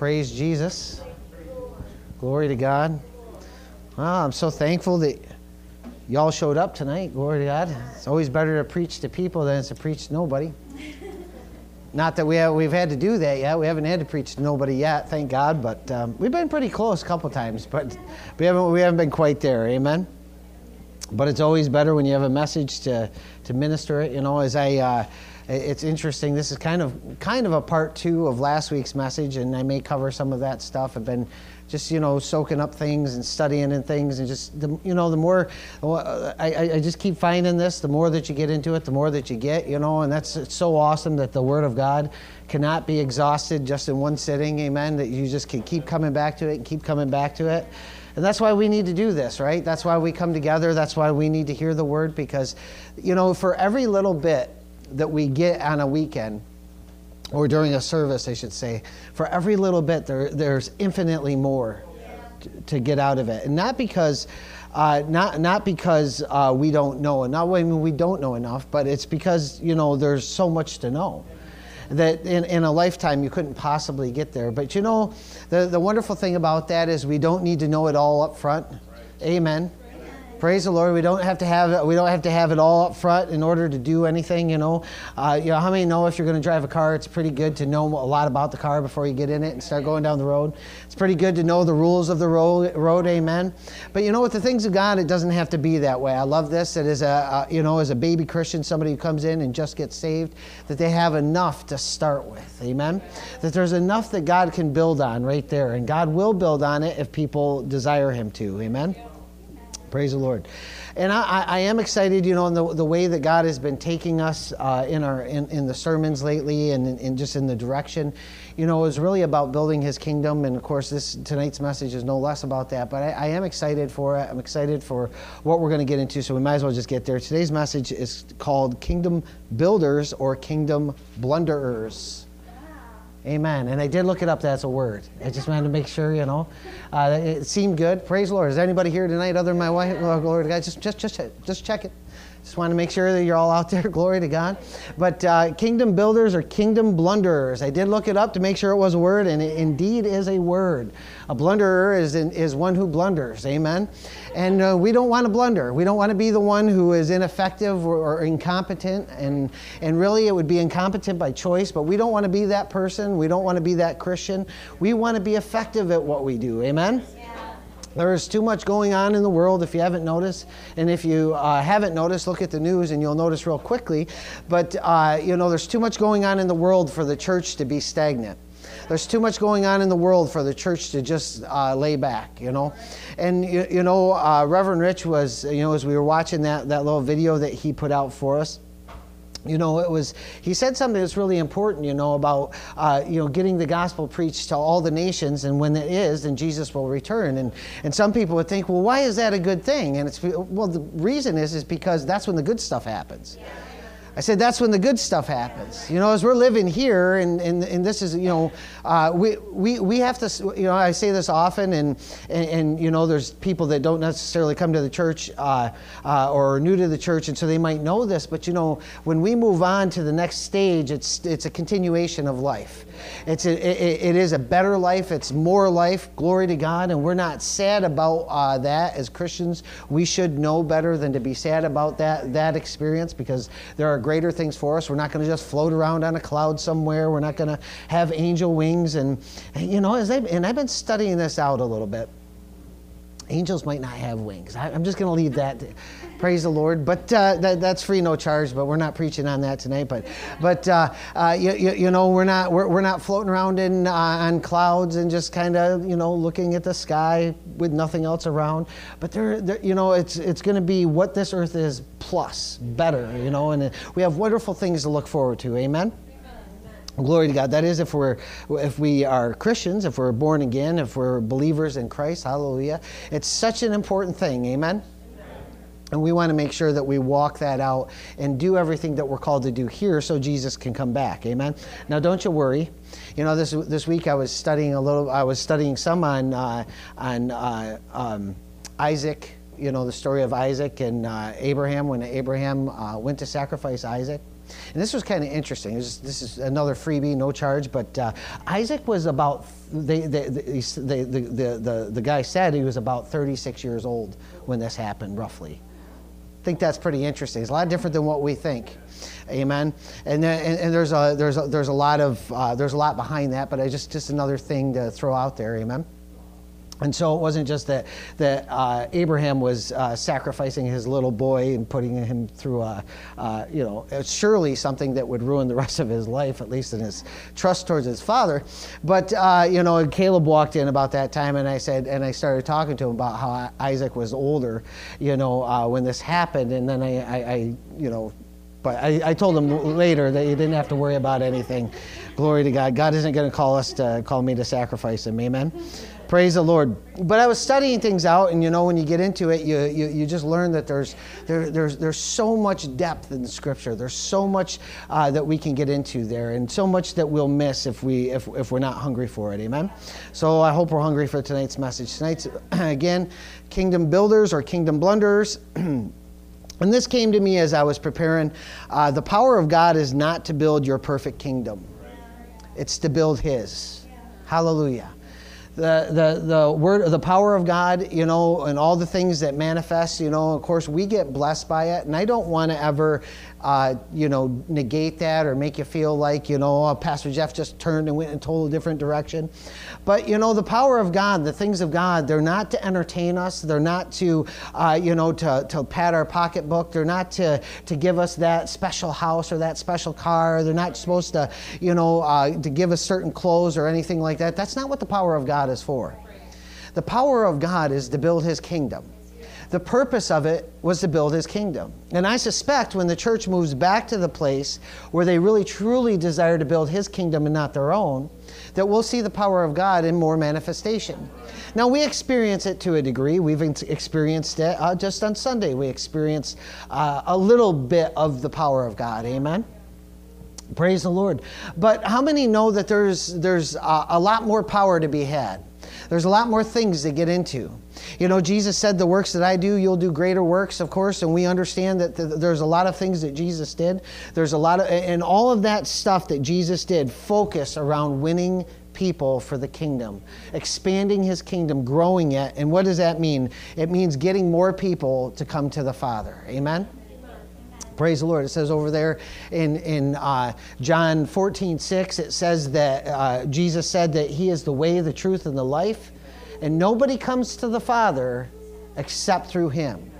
Praise Jesus. Glory to God. Well, I'm so thankful that y'all showed up tonight. Glory to God. It's always better to preach to people than to preach to nobody. Not that we have, we've had to do that yet. We haven't had to preach to nobody yet, thank God. But um, we've been pretty close a couple times, but we haven't, we haven't been quite there. Amen. But it's always better when you have a message to, to minister it. You know, as I, uh, it's interesting. This is kind of kind of a part two of last week's message, and I may cover some of that stuff. I've been just you know soaking up things and studying and things, and just the, you know the more I, I just keep finding this. The more that you get into it, the more that you get. You know, and that's it's so awesome that the Word of God cannot be exhausted just in one sitting. Amen. That you just can keep coming back to it and keep coming back to it. And that's why we need to do this, right? That's why we come together. That's why we need to hear the word because, you know, for every little bit that we get on a weekend, or during a service, I should say, for every little bit, there, there's infinitely more to, get out of it. And not because, uh, not, not because uh, we don't know enough, I mean, we don't know enough, but it's because, you know, there's so much to know that in, in a lifetime you couldn't possibly get there. But you know, the, the wonderful thing about that is we don't need to know it all up front. Right. Amen. Praise the Lord. We don't have to have it. We don't have to have it all up front in order to do anything. You know, uh, you know how many know if you're going to drive a car, it's pretty good to know a lot about the car before you get in it and start going down the road. It's pretty good to know the rules of the road. road amen. But you know, with the things of God, it doesn't have to be that way. I love this. That as a you know, as a baby Christian, somebody who comes in and just gets saved, that they have enough to start with. Amen. That there's enough that God can build on right there, and God will build on it if people desire Him to. Amen. Praise the Lord. And I, I, am excited, you know, in the, the way that God has been taking us uh, in, our, in, in the sermons lately and in, in, just in the direction. You know, is really about building his kingdom. And of course, this tonight's message is no less about that. But I, I am excited for it. I'm excited for what we're going to get into. So we might as well just get there. Today's message is called Kingdom Builders or Kingdom Blunderers. Amen. And I did look it up. That's a word. I just wanted to make sure, you know. Uh, it seemed good. Praise the Lord. Is anybody here tonight other than my wife? Oh, glory to God. Just, just, just, just check it. Just want to make sure that you're all out there. Glory to God. But uh, kingdom builders or kingdom blunderers. I did look it up to make sure it was a word, and it indeed is a word. A blunderer is, in, is one who blunders. Amen. And uh, we don't want to blunder. We don't want to be the one who is ineffective or, or, incompetent. And, and really, it would be incompetent by choice, but we don't want to be that person. We don't want to be that Christian. We want to be effective at what we do. Amen. There's too much going on in the world if you haven't noticed. And if you uh, haven't noticed, look at the news and you'll notice real quickly. But, uh, you know, there's too much going on in the world for the church to be stagnant. There's too much going on in the world for the church to just uh, lay back, you know. And, you, you know, uh, Reverend Rich was, you know, as we were watching that, that little video that he put out for us, you know it was he said something that's really important you know about uh, you know getting the gospel preached to all the nations and when it is then jesus will return. And and some people would think well why is that a good thing? And it's well the reason is is because that's when the good stuff happens. Yeah. I said, that's when the good stuff happens. You know, as we're living here, and, and, and this is, you know, uh, we, we, we have to, you know, I say this often, and, and, and you know, there's people that don't necessarily come to the church uh, uh, or are new to the church, and so they might know this, but, you know, when we move on to the next stage, it's, it's a continuation of life. It's a, it, it is a better life. It's more life. Glory to God. And we're not sad about uh, that as Christians. We should know better than to be sad about that, that experience because there are greater things for us. We're not going to just float around on a cloud somewhere. We're not going to have angel wings. And, you know, as I, and I've been studying this out a little bit angels might not have wings. I, am just going to leave that. Praise the Lord. But uh, that, that's free, no charge. But we're not preaching on that tonight. But, but uh, uh, you, you, you, know, we're not we're, we're not floating around in uh, on clouds and just kind of you know looking at the sky with nothing else around. But there, there you know, it's it's going to be what this earth is plus better. You know, and we have wonderful things to look forward to. Amen. Glory to God. That is, if we're if we are Christians, if we're born again, if we're believers in Christ. Hallelujah! It's such an important thing. Amen. And we want to make sure that we walk that out and do everything that we're called to do here so Jesus can come back. Amen. Now, don't you worry. You know, this, this week I was studying a little, I was studying some on, uh, on uh, um, Isaac, you know, the story of Isaac and uh, Abraham when Abraham uh, went to sacrifice Isaac. And this was kind of interesting. Was, this is another freebie, no charge, but uh, Isaac was about, they, they, they, the, the, the, the guy said he was about 36 years old when this happened, roughly. I think that's pretty interesting. It's a lot different than what we think. Amen. And, then, and, and there's, a, there's, a, there's a lot of, uh, there's a lot behind that, but I just, just another thing to throw out there. Amen. And so it wasn't just that, that uh, Abraham was uh, sacrificing his little boy and putting him through a, uh, you know, surely something that would ruin the rest of his life, at least in his trust towards his father. But, uh, you know, Caleb walked in about that time and I said, and I started talking to him about how Isaac was older, you know, uh, when this happened. And then I, I, I you know, but I, I, told him later that he didn't have to worry about anything. Glory to God. God isn't going to call us to call me to sacrifice him. Amen. Praise the Lord. But I was studying things out, and you know, when you get into it, you, you, you just learn that there's, there, there's, there's so much depth in Scripture. There's so much uh, that we can get into there, and so much that we'll miss if, we, if, if we're not hungry for it. Amen? So I hope we're hungry for tonight's message. Tonight's, again, Kingdom Builders or Kingdom Blunders. and this came to me as I was preparing. Uh, the power of God is not to build your perfect kingdom, it's to build His. Hallelujah the, the, the word, the power of God, you know, and all the things that manifest, you know, of course, we get blessed by it. And I don't want to ever uh, you know, negate that or make you feel like, you know, oh, Pastor Jeff just turned and went in a total different direction. But, you know, the power of God, the things of God, they're not to entertain us. They're not to, uh, you know, to, to pad our pocketbook. They're not to, to give us that special house or that special car. They're not supposed to, you know, uh, to give us certain clothes or anything like that. That's not what the power of God is for. The power of God is to build his kingdom. The purpose of it was to build his kingdom. And I suspect when the church moves back to the place where they really truly desire to build his kingdom and not their own, that we'll see the power of God in more manifestation. Now, we experience it to a degree. We've experienced it uh, just on Sunday. We experienced uh, a little bit of the power of God. Amen? Praise the Lord. But how many know that there's, there's a, a lot more power to be had? There's a lot more things to get into. You know, Jesus said, The works that I do, you'll do greater works, of course, and we understand that th- there's a lot of things that Jesus did. There's a lot of, and all of that stuff that Jesus did focus around winning people for the kingdom, expanding his kingdom, growing it. And what does that mean? It means getting more people to come to the Father. Amen? Praise the Lord. It says over there in, in uh, John 14, 6, it says that uh, Jesus said that He is the way, the truth, and the life. And nobody comes to the Father except through him.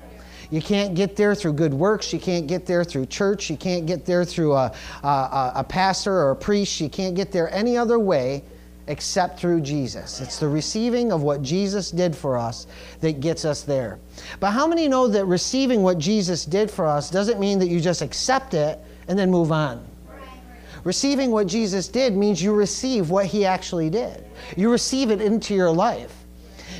You can't get there through good works. You can't get there through church. You can't get there through a, a, a, pastor or a priest. You can't get there any other way except through Jesus. It's the receiving of what Jesus did for us that gets us there. But how many know that receiving what Jesus did for us doesn't mean that you just accept it and then move on? Receiving what Jesus did means you receive what he actually did. You receive it into your life.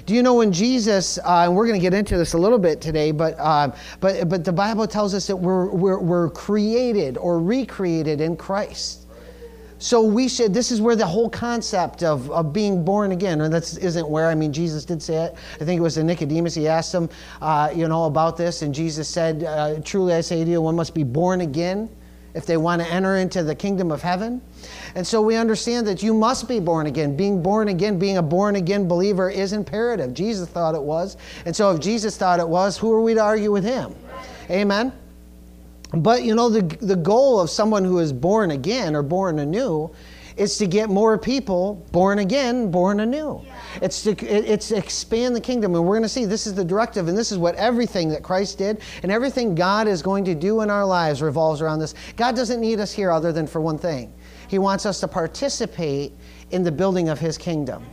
Do you know when Jesus, uh, and we're going to get into this a little bit today, but, uh, but, but the Bible tells us that we're, we're, we're created or recreated in Christ. So we should, this is where the whole concept of, of being born again, and that isn't where, I mean, Jesus did say it. I think it was in Nicodemus, he asked him, uh, you know, about this, and Jesus said, uh, Truly I say to you, one must be born again if they want to enter into the kingdom of heaven. And so we understand that you must be born again. Being born again, being a born again believer is imperative. Jesus thought it was. And so if Jesus thought it was, who are we to argue with him? Amen. But you know, the, the goal of someone who is born again or born anew is to get more people born again, born anew. It's to, it's to expand the kingdom. And we're going to see this is the directive, and this is what everything that Christ did and everything God is going to do in our lives revolves around this. God doesn't need us here other than for one thing He wants us to participate in the building of His kingdom.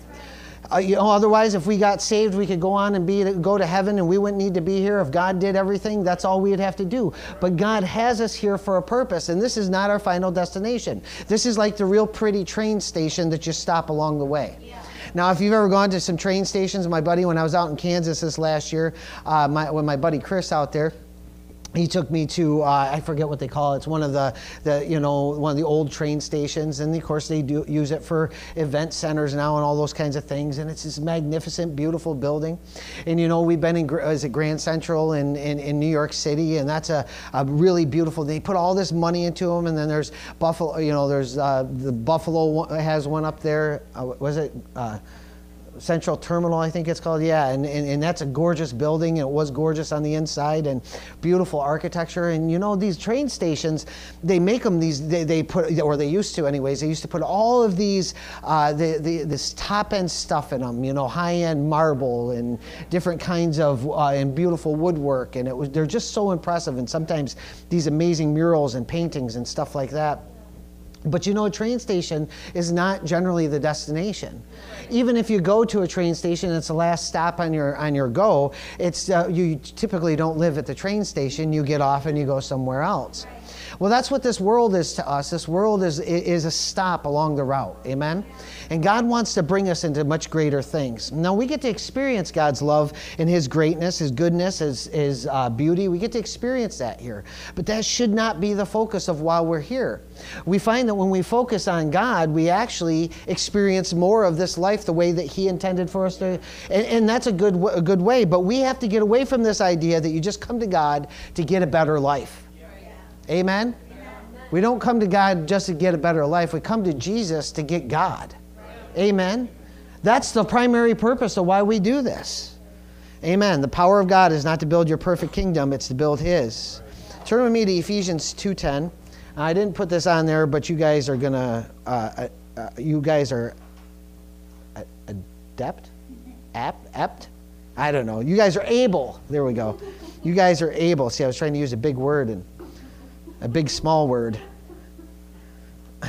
Uh, you know, otherwise, if we got saved, we could go on and be go to heaven, and we wouldn't need to be here. If God did everything, that's all we'd have to do. But God has us here for a purpose, and this is not our final destination. This is like the real pretty train station that you stop along the way. Yeah. Now, if you've ever gone to some train stations, my buddy, when I was out in Kansas this last year, uh, my, when my buddy Chris out there, he took me to uh, I forget what they call it. It's one of the, the you know one of the old train stations, and of course they do use it for event centers now and all those kinds of things. And it's this magnificent, beautiful building. And you know we've been in is it Grand Central in, in, in New York City, and that's a, a really beautiful. They put all this money into them, and then there's Buffalo. You know there's uh, the Buffalo has one up there. Uh, was it? Central Terminal, I think it's called. Yeah, and, and, and that's a gorgeous building. It was gorgeous on the inside and beautiful architecture. And you know, these train stations, they make them these, they, they put, or they used to anyways, they used to put all of these, uh, the, the, this top end stuff in them, you know, high end marble and different kinds of, uh, and beautiful woodwork. And it was, they're just so impressive. And sometimes these amazing murals and paintings and stuff like that. But you know, a train station is not generally the destination. Even if you go to a train station, it's the last stop on your on your go. It's uh, you typically don't live at the train station. You get off and you go somewhere else. Well, that's what this world is to us. This world is, is a stop along the route. Amen? And God wants to bring us into much greater things. Now, we get to experience God's love and His greatness, His goodness, His, his uh, beauty. We get to experience that here. But that should not be the focus of while we're here. We find that when we focus on God, we actually experience more of this life the way that He intended for us to. And, and that's a good, a good way. But we have to get away from this idea that you just come to God to get a better life. Amen? We don't come to God just to get a better life. We come to Jesus to get God. Amen? That's the primary purpose of why we do this. Amen. The power of God is not to build your perfect kingdom, it's to build his. Turn with me to Ephesians 2:10. I didn't put this on there, but you guys are going to uh, uh, uh, you guys are adept? Apt? Apt? I don't know. You guys are able. There we go. You guys are able. See, I was trying to use a big word and a big small word.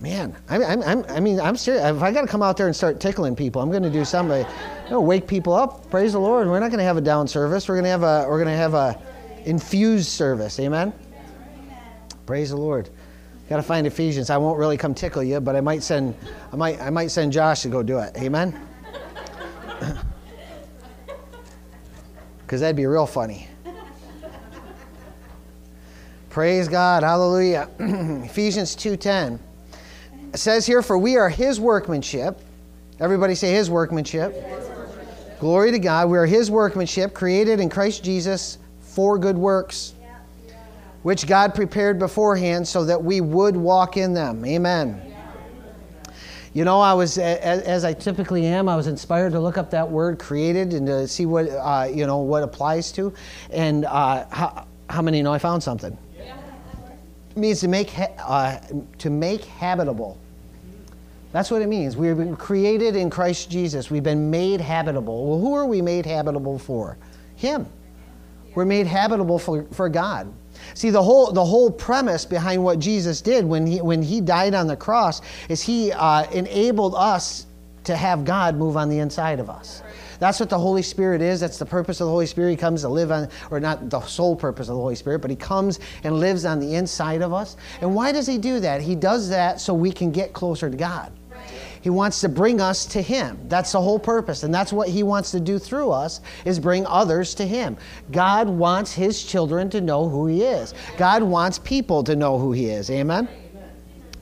Man, I, I'm, I mean, I'm serious. If I got to come out there and start tickling people, I'm going to do something. You know, wake people up. Praise the Lord. We're not going to have a down service. We're going to have a we're going to have a infused service. Amen. Praise the Lord. Got to find Ephesians. I won't really come tickle you, but I might send I might I might send Josh to go do it. Amen. Because that'd be real funny. Praise God. Hallelujah. Ephesians 2:10. It says here for we are his workmanship. Everybody say his workmanship. his workmanship. Glory to God. We are his workmanship created in Christ Jesus for good works. Which God prepared beforehand so that we would walk in them. Amen. You know, I was, as, I typically am, I was inspired to look up that word created and to see what, uh, you know, what applies to. And uh, how, how many know I found something? Means to make, uh, to make habitable. That's what it means. We've been created in Christ Jesus. We've been made habitable. Well, who are we made habitable for? Him. We're made habitable for, for God. See, the whole, the whole premise behind what Jesus did when he, when he died on the cross is he uh, enabled us to have God move on the inside of us. That's what the Holy Spirit is. That's the purpose of the Holy Spirit. He comes to live on, or not the sole purpose of the Holy Spirit, but He comes and lives on the inside of us. And why does He do that? He does that so we can get closer to God. He wants to bring us to him. That's the whole purpose. And that's what he wants to do through us is bring others to him. God wants his children to know who he is. God wants people to know who he is. Amen.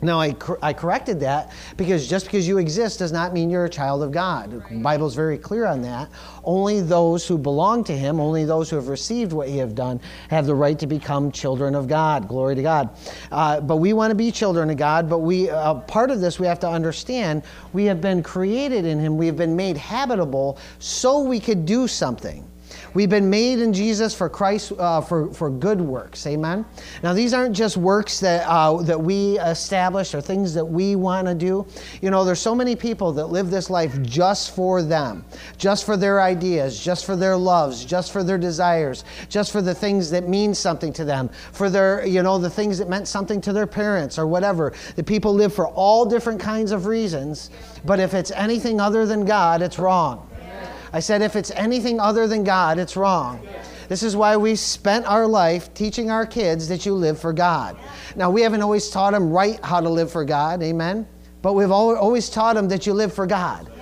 Now, I, cor- I corrected that because just because you exist does not mean you're a child of God. The Bible is very clear on that. Only those who belong to Him, only those who have received what He has done, have the right to become children of God. Glory to God. Uh, but we want to be children of God, but we, uh, part of this we have to understand we have been created in Him, we have been made habitable so we could do something. We've been made in Jesus for Christ, uh, for, for good works. Amen? Now, these aren't just works that, uh, that we establish or things that we want to do. You know, there's so many people that live this life just for them, just for their ideas, just for their loves, just for their desires, just for the things that mean something to them, for their, you know, the things that meant something to their parents or whatever. The people live for all different kinds of reasons, but if it's anything other than God, it's wrong. I said, if it's anything other than God, it's wrong. This is why we spent our life teaching our kids that you live for God. Now, we haven't always taught them right how to live for God, amen? But we've always taught them that you live for God.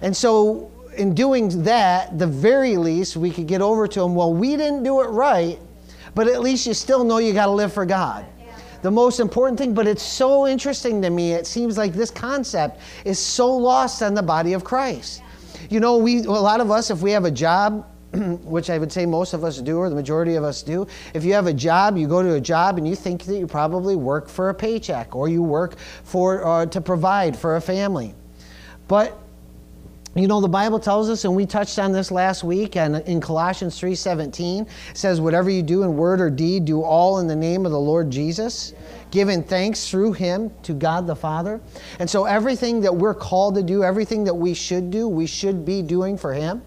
And so, in doing that, the very least, we could get over to them, well, we didn't do it right, but at least you still know you got to live for God. The most important thing, but it's so interesting to me. It seems like this concept is so lost on the body of Christ. You know, we a lot of us, if we have a job, which I would say most of us do, or the majority of us do. If you have a job, you go to a job and you think that you probably work for a paycheck or you work for uh, to provide for a family. But you know the bible tells us and we touched on this last week and in colossians 3.17 says whatever you do in word or deed do all in the name of the lord jesus giving thanks through him to god the father and so everything that we're called to do everything that we should do we should be doing for him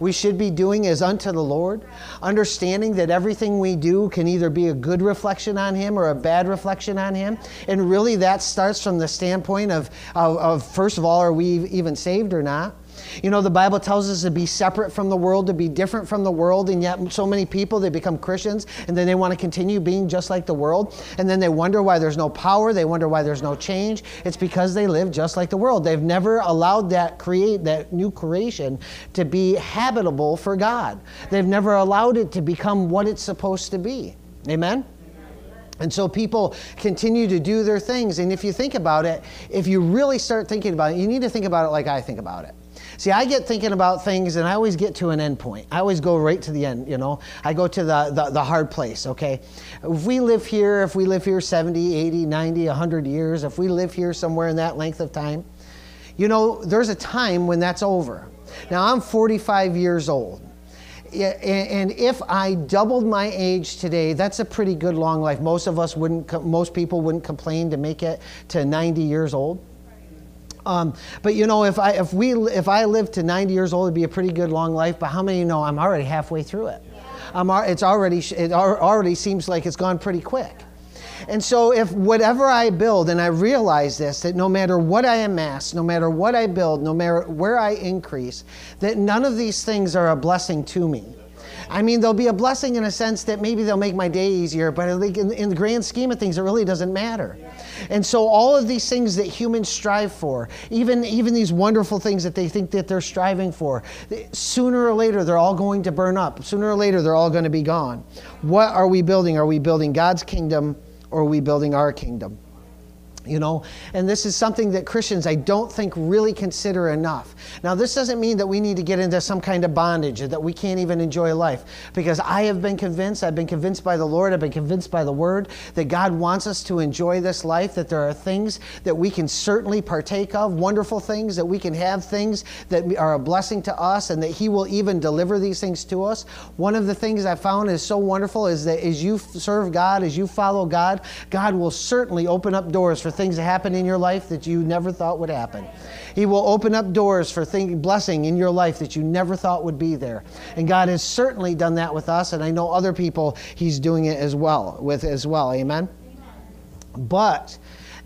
we should be doing is unto the Lord, understanding that everything we do can either be a good reflection on Him or a bad reflection on Him. And really, that starts from the standpoint of, of, of first of all, are we even saved or not? You know, the Bible tells us to be separate from the world, to be different from the world, and yet so many people, they become Christians and then they want to continue being just like the world. And then they wonder why there's no power, they wonder why there's no change. It's because they live just like the world. They've never allowed that create that new creation to be habitable for God. They've never allowed it to become what it's supposed to be. Amen? And so people continue to do their things. And if you think about it, if you really start thinking about it, you need to think about it like I think about it. See, I get thinking about things and I always get to an end point. I always go right to the end, you know. I go to the, the, the, hard place, okay? If we live here, if we live here 70, 80, 90, 100 years, if we live here somewhere in that length of time, you know, there's a time when that's over. Now, I'm 45 years old. And if I doubled my age today, that's a pretty good long life. Most of us wouldn't, most people wouldn't complain to make it to 90 years old. Um, but you know, if I if we if I live to 90 years old, it'd be a pretty good long life. But how many know I'm already halfway through it? I'm it's already it already seems like it's gone pretty quick. And so, if whatever I build, and I realize this, that no matter what I amass, no matter what I build, no matter where I increase, that none of these things are a blessing to me. I mean, they'll be a blessing in a sense that maybe they'll make my day easier, but in, in the grand scheme of things, it really doesn't matter. And so all of these things that humans strive for, even, even these wonderful things that they think that they're striving for, sooner or later they're all going to burn up. Sooner or later they're all going to be gone. What are we building? Are we building God's kingdom or are we building our kingdom? You know, and this is something that Christians I don't think really consider enough. Now, this doesn't mean that we need to get into some kind of bondage or that we can't even enjoy life. Because I have been convinced, I've been convinced by the Lord, I've been convinced by the Word that God wants us to enjoy this life, that there are things that we can certainly partake of, wonderful things, that we can have things that are a blessing to us, and that He will even deliver these things to us. One of the things I found is so wonderful is that as you serve God, as you follow God, God will certainly open up doors for things that happen in your life that you never thought would happen. He will open up doors for thing, blessing in your life that you never thought would be there. And God has certainly done that with us, and I know other people He's doing it as well with as well. Amen. But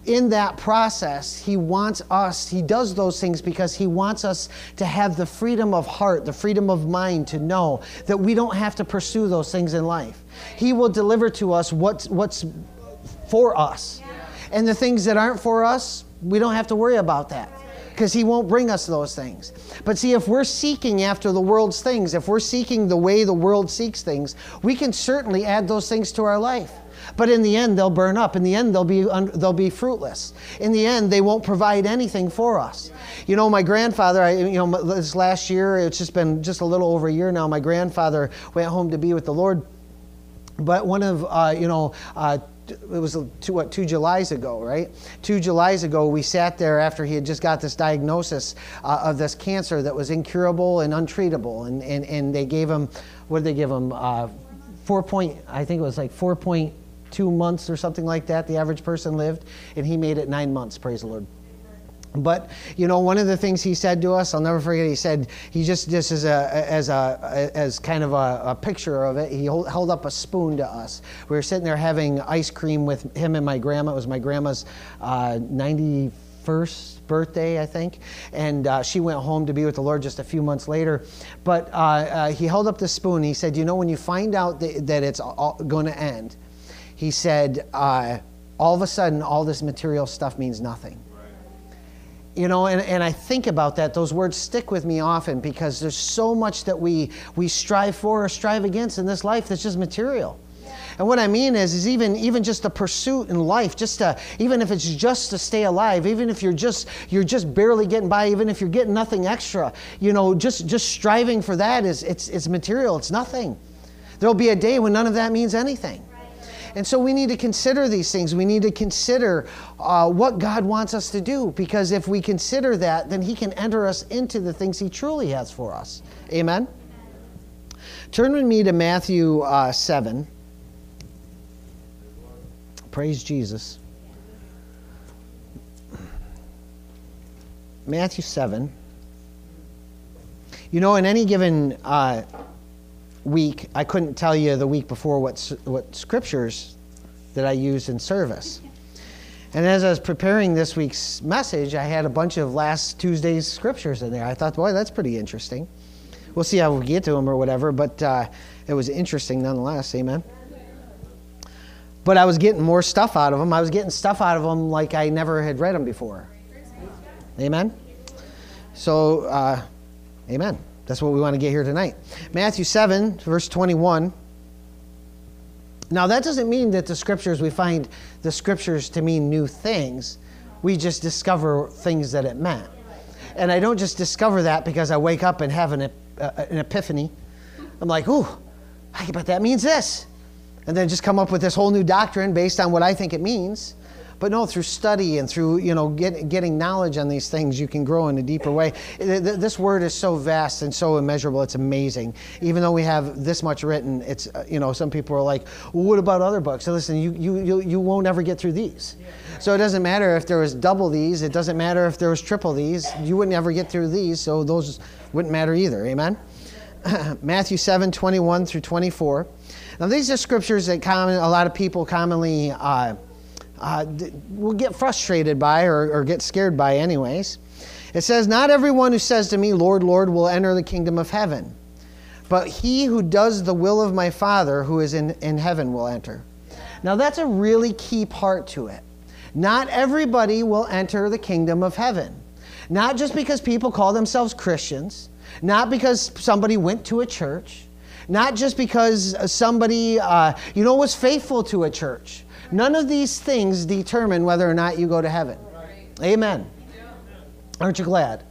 in that process, he wants us, he does those things because he wants us to have the freedom of heart, the freedom of mind to know that we don't have to pursue those things in life. He will deliver to us what's, what's for us. And the things that aren't for us, we don't have to worry about that because He won't bring us those things. But see, if we're seeking after the world's things, if we're seeking the way the world seeks things, we can certainly add those things to our life. But in the end, they'll burn up. In the end, they'll be, they'll be fruitless. In the end, they won't provide anything for us. You know, my grandfather, I, you know, this last year, it's just been just a little over a year now, my grandfather went home to be with the Lord. But one of, uh, you know, uh, it was two, what, two Julys ago, right? Two Julys ago, we sat there after he had just got this diagnosis uh, of this cancer that was incurable and untreatable. And, and, and they gave him, what did they give him? Uh, four point, I think it was like 4.2 months or something like that, the average person lived. And he made it nine months, praise the Lord. But you know, one of the things he said to us, I'll never forget. He said he just just as a as a as kind of a, a picture of it. He hold, held up a spoon to us. We were sitting there having ice cream with him and my grandma. It was my grandma's uh, 91st birthday, I think, and uh, she went home to be with the Lord just a few months later. But uh, uh he held up the spoon. He said, "You know, when you find out that, that it's going to end," he said, uh, "all of a sudden, all this material stuff means nothing." You know and, and i think about that those words stick with me often because there's so much that we we strive for or strive against in this life that's just material And what I mean is, is even even just the pursuit in life, just to, even if it's just to stay alive, even if you're just you're just barely getting by, even if you're getting nothing extra, you know, just just striving for that is it's it's material. It's nothing. There'll be a day when none of that means anything. And so we need to consider these things. We need to consider uh, what God wants us to do because if we consider that, then He can enter us into the things He truly has for us. Amen? Turn with me to Matthew uh, 7. Praise Jesus. Matthew 7. You know, in any given uh, week, I couldn't tell you the week before what, what scriptures that I used in service. And as I was preparing this week's message, I had a bunch of last Tuesday's scriptures in there. I thought, boy, that's pretty interesting. We'll see how we get to them or whatever, but uh, it was interesting nonetheless. Amen. But I was getting more stuff out of them. I was getting stuff out of them like I never had read them before. Amen. So, uh, amen. That's what we want to get here tonight. Matthew 7, verse 21. Now, that doesn't mean that the scriptures, we find the scriptures to mean new things. We just discover things that it meant. And I don't just discover that because I wake up and have an, uh, an epiphany. I'm like, ooh, I that means this. And then just come up with this whole new doctrine based on what I think it means. But no, through study and through you know get, getting knowledge on these things, you can grow in a deeper way. This word is so vast and so immeasurable; it's amazing. Even though we have this much written, it's uh, you know some people are like, well, "What about other books?" So listen, you you you, you won't ever get through these. So it doesn't matter if there was double these. It doesn't matter if there was triple these. You wouldn't ever get through these. So those wouldn't matter either. Amen. Matthew 7, 21 through 24. Now, these are scriptures that common, a lot of people commonly uh, uh, will get frustrated by or, or get scared by, anyways. It says, Not everyone who says to me, Lord, Lord, will enter the kingdom of heaven, but he who does the will of my Father who is in, in heaven will enter. Now, that's a really key part to it. Not everybody will enter the kingdom of heaven. Not just because people call themselves Christians, not because somebody went to a church, not just because somebody, uh, you know, was faithful to a church. None of these things determine whether or not you go to heaven. Amen. Aren't you glad?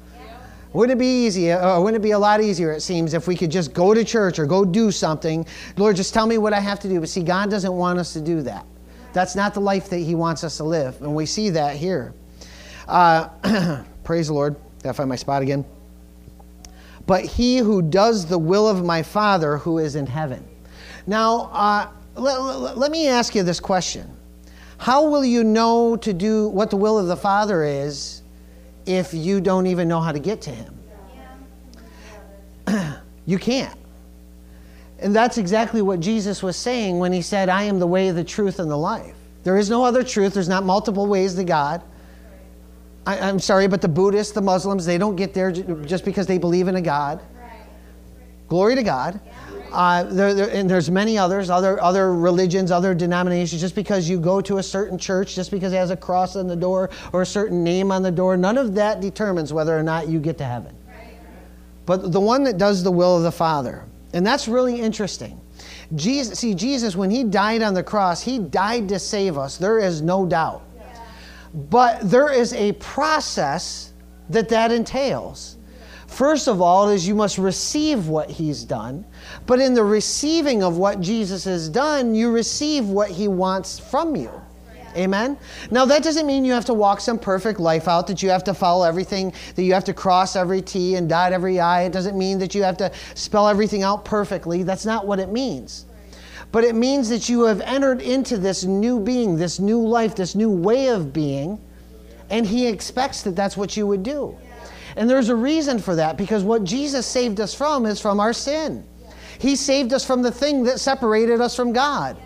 Wouldn't it be easy, or uh, wouldn't it be a lot easier, it seems, if we could just go to church or go do something? Lord, just tell me what I have to do. But see, God doesn't want us to do that. That's not the life that He wants us to live. And we see that here. Uh, praise the Lord. Gotta find my spot again. But he who does the will of my Father who is in heaven. Now, uh, let, let, let me ask you this question How will you know to do what the will of the Father is if you don't even know how to get to Him? you can't. And that's exactly what Jesus was saying when He said, I am the way, the truth, and the life. There is no other truth, there's not multiple ways to God. I, am sorry, but the Buddhists, the Muslims, they don't get there just because they believe in a God. Glory to God. Uh, there, there, and there's many others, other, other religions, other denominations. Just because you go to a certain church, just because it has a cross on the door or a certain name on the door, none of that determines whether or not you get to heaven. But the one that does the will of the Father. And that's really interesting. Jesus, see, Jesus, when he died on the cross, he died to save us. There is no doubt. But there is a process that that entails. First of all, is you must receive what he's done. But in the receiving of what Jesus has done, you receive what he wants from you. Amen? Now, that doesn't mean you have to walk some perfect life out, that you have to follow everything, that you have to cross every T and dot every I. It doesn't mean that you have to spell everything out perfectly. That's not what it means. But it means that you have entered into this new being, this new life, this new way of being, and He expects that that's what you would do. And there's a reason for that because what Jesus saved us from is from our sin. He saved us from the thing that separated us from God.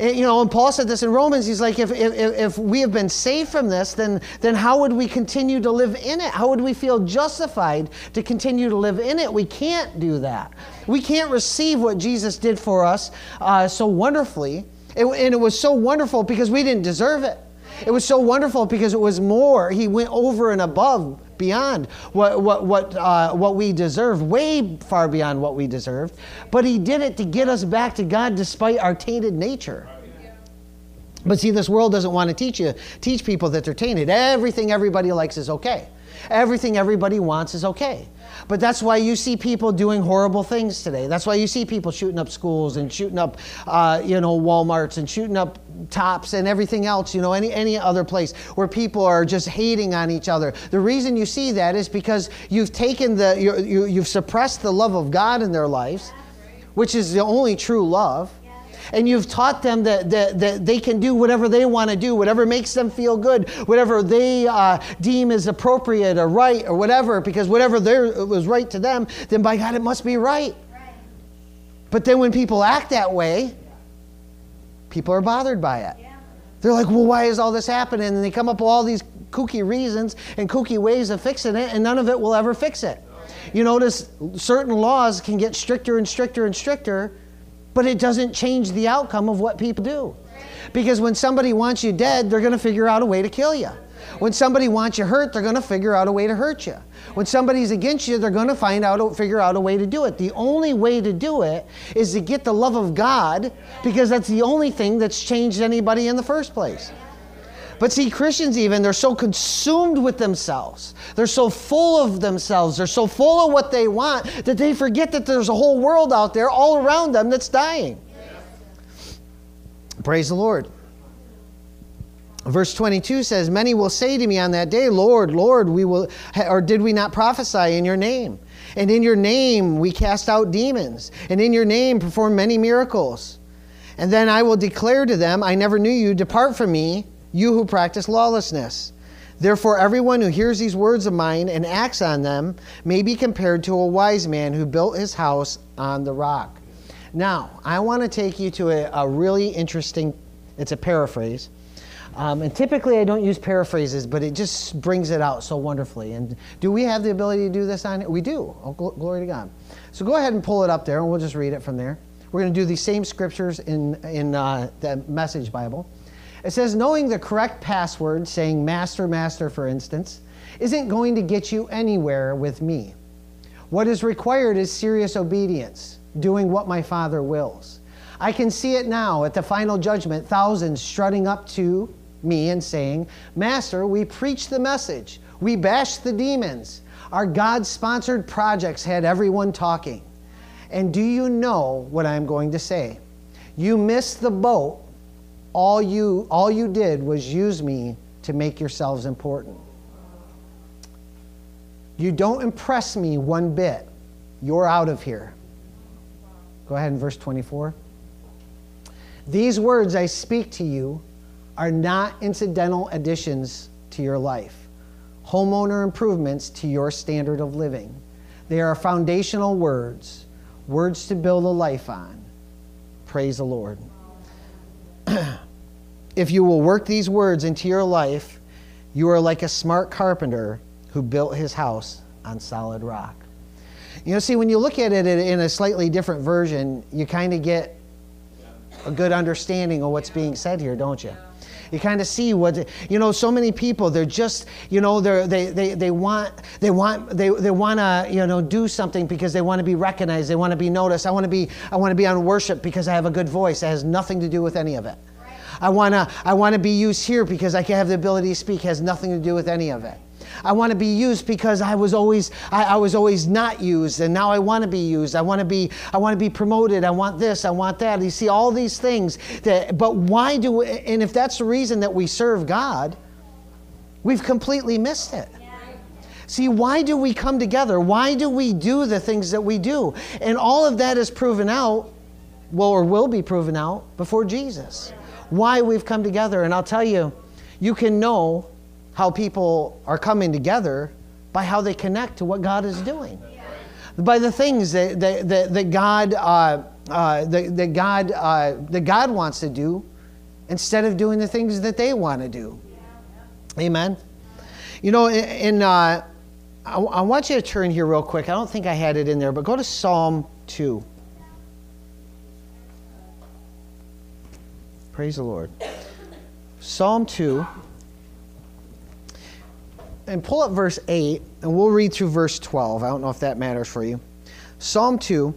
You know, and Paul said this in Romans. He's like, if, if, if we have been saved from this, then, then how would we continue to live in it? How would we feel justified to continue to live in it? We can't do that. We can't receive what Jesus did for us uh, so wonderfully. It, and it was so wonderful because we didn't deserve it. It was so wonderful because it was more. He went over and above beyond what, what, what, uh, what we deserve, way far beyond what we deserved. But He did it to get us back to God despite our tainted nature. But see, this world doesn't want to teach you, teach people that they're tainted. Everything everybody likes is okay. Everything everybody wants is okay. But that's why you see people doing horrible things today. That's why you see people shooting up schools and shooting up, uh, you know, WalMarts and shooting up Tops and everything else, you know, any, any other place where people are just hating on each other. The reason you see that is because you've taken the, you, you, you've suppressed the love of God in their lives, which is the only true love and you've taught them that, that, that they can do whatever they want to do, whatever makes them feel good, whatever they uh, deem is appropriate or right or whatever, because whatever there was right to them, then by God, it must be right. right. But then when people act that way, people are bothered by it. Yeah. They're like, well, why is all this happening? And they come up with all these kooky reasons and kooky ways of fixing it, and none of it will ever fix it. You notice certain laws can get stricter and stricter and stricter but it doesn't change the outcome of what people do. Because when somebody wants you dead, they're going to figure out a way to kill you. When somebody wants you hurt, they're going to figure out a way to hurt you. When somebody's against you, they're going to find out, figure out a way to do it. The only way to do it is to get the love of God, because that's the only thing that's changed anybody in the first place. But see, Christians, even, they're so consumed with themselves. They're so full of themselves. They're so full of what they want that they forget that there's a whole world out there all around them that's dying. Praise the Lord. Verse 22 says, Many will say to me on that day, Lord, Lord, we will, or did we not prophesy in your name? And in your name we cast out demons, and in your name perform many miracles. And then I will declare to them, I never knew you, depart from me, you who practice lawlessness. Therefore, everyone who hears these words of mine and acts on them may be compared to a wise man who built his house on the rock. Now, I want to take you to a, a really interesting, it's a paraphrase. Um, and typically I don't use paraphrases, but it just brings it out so wonderfully. And do we have the ability to do this on it? We do. Oh, gl- glory to God. So go ahead and pull it up there, and we'll just read it from there. We're going to do these same scriptures in, in uh, the Message Bible. It says knowing the correct password, saying master, master, for instance, isn't going to get you anywhere with me. What is required is serious obedience, doing what my Father wills. I can see it now at the final judgment, thousands strutting up to me and saying, Master, we preached the message, we bashed the demons. Our God sponsored projects had everyone talking. And do you know what I'm going to say? You missed the boat all you, all you did was use me to make yourselves important. You don't impress me one bit. You're out of here. Go ahead in verse 24. These words I speak to you are not incidental additions to your life, homeowner improvements to your standard of living. They are foundational words, words to build a life on. Praise the Lord. if you will work these words into your life, you are like a smart carpenter who built his house on solid rock. You know, see, when you look at it in a slightly different version, you kind of get a good understanding of what's being said here, don't you? You kind of see what you know. So many people, they're just you know they they they they want they want they they want to you know do something because they want to be recognized. They want to be noticed. I want to be I want to be on worship because I have a good voice. It has nothing to do with any of it. I want to I want to be used here because I can have the ability to speak. It has nothing to do with any of it. I want to be used because I was always I, I was always not used, and now I want to be used. I want to be I want to be promoted. I want this. I want that. You see all these things that. But why do? We, and if that's the reason that we serve God, we've completely missed it. See, why do we come together? Why do we do the things that we do? And all of that is proven out, well, or will be proven out before Jesus. Why we've come together. And I'll tell you, you can know how people are coming together by how they connect to what God is doing. By the things that, that, that, that God, uh, uh, that, that, God, uh, that God wants to do instead of doing the things that they want to do. Amen. You know, in, in uh, I, I want you to turn here real quick. I don't think I had it in there, but go to Psalm 2. Praise the Lord. Psalm 2. And pull up verse 8, and we'll read through verse 12. I don't know if that matters for you. Psalm 2.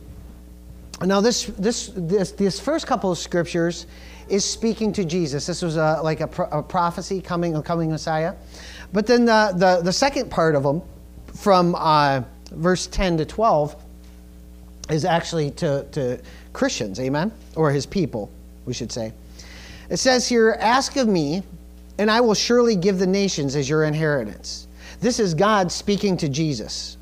Now, this, this, this, this first couple of scriptures is speaking to Jesus. This was a, like a, pro- a prophecy coming, a coming Messiah. But then the, the, the second part of them, from uh, verse 10 to 12, is actually to, to Christians, amen? Or his people, we should say. It says here, Ask of me, and I will surely give the nations as your inheritance. This is God speaking to Jesus,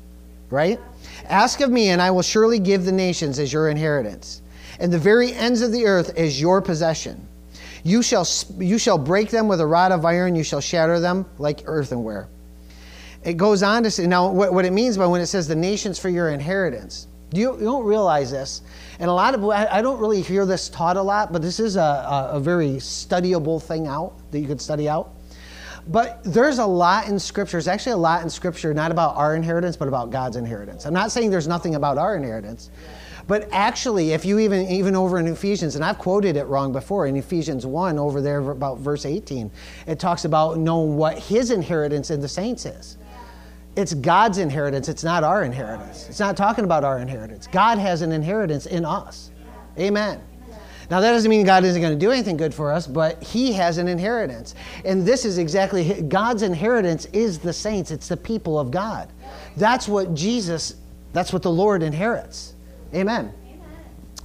right? Ask of me, and I will surely give the nations as your inheritance, and the very ends of the earth as your possession. You shall, you shall break them with a rod of iron, you shall shatter them like earthenware. It goes on to say, now, what, what it means by when it says the nations for your inheritance. You, you don't realize this. And a lot of, I don't really hear this taught a lot, but this is a, a, very studyable thing out that you could study out. But there's a lot in Scripture. There's actually a lot in Scripture, not about our inheritance, but about God's inheritance. I'm not saying there's nothing about our inheritance. But actually, if you even even over in Ephesians, and I've quoted it wrong before, in Ephesians 1 over there about verse 18, it talks about knowing what his inheritance in the saints is. It's God's inheritance, it's not our inheritance. It's not talking about our inheritance. God has an inheritance in us. Amen. Now, that doesn't mean God isn't going to do anything good for us, but He has an inheritance. And this is exactly God's inheritance is the saints, it's the people of God. That's what Jesus, that's what the Lord inherits. Amen.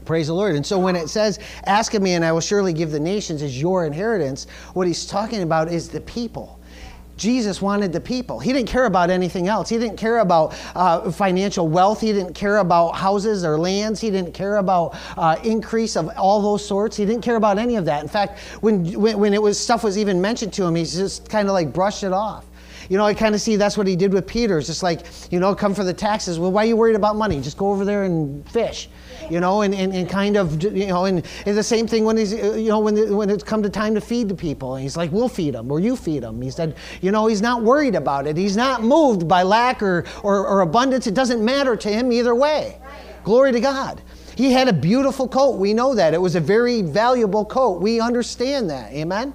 Praise the Lord. And so when it says, Ask of me and I will surely give the nations as your inheritance, what he's talking about is the people. Jesus wanted the people. He didn't care about anything else. He didn't care about uh, financial wealth. He didn't care about houses or lands. He didn't care about uh, increase of all those sorts. He didn't care about any of that. In fact, when, when, it was stuff was even mentioned to him, he just kind of like brushed it off. You know, I kind of see that's what he did with Peter. It's just like, you know, come for the taxes. Well, why are you worried about money? Just go over there and fish you know, and, and, and kind of, you know, and, and the same thing when he's, uh, you know, when, the, when it's come to time to feed the people. And he's like, we'll feed them or you feed them. He said, you know, he's not worried about it. He's not moved by lack or, or, or abundance. It doesn't matter to him either way. Glory to God. He had a beautiful coat. We know that. It was a very valuable coat. We understand that. Amen?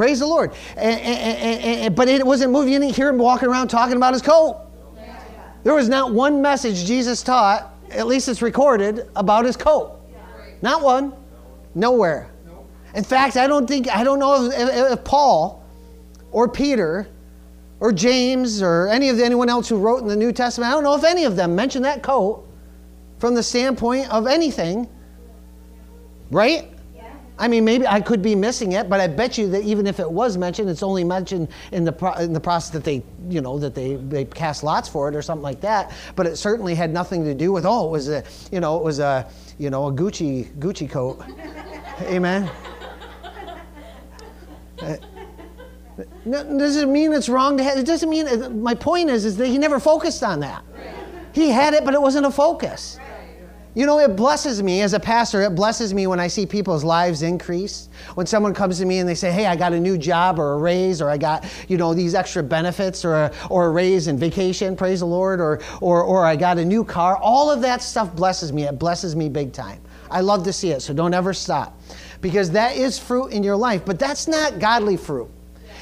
Praise the Lord. And, and, and, but it wasn't moving. You didn't hear him walking around talking about his coat. There was not one message Jesus taught at least it's recorded, about his coat. Not one. Nowhere. In fact, I don't think, I don't know if, if, Paul or Peter or James or any of the, anyone else who wrote in the New Testament, I don't know if any of them mentioned that coat from the standpoint of anything. Right? I mean, maybe I could be missing it, but I bet you that even if it was mentioned, it's only mentioned in the pro- in the process that they, you know, that they they cast lots for it or something like that. But it certainly had nothing to do with oh, it was a, you know, it was a, you know, a Gucci Gucci coat. Amen. Uh, doesn't mean it's wrong to have. It doesn't mean. My point is, is that he never focused on that. He had it, but it wasn't a focus. You know, it blesses me as a pastor, it blesses me when I see people's lives increase. When someone comes to me and they say, hey, I got a new job or a raise, or I got, you know, these extra benefits or a, or a raise in vacation, praise the Lord, or, or, or I got a new car. All of that stuff blesses me. It blesses me big time. I love to see it, so don't ever stop. Because that is fruit in your life, but that's not godly fruit.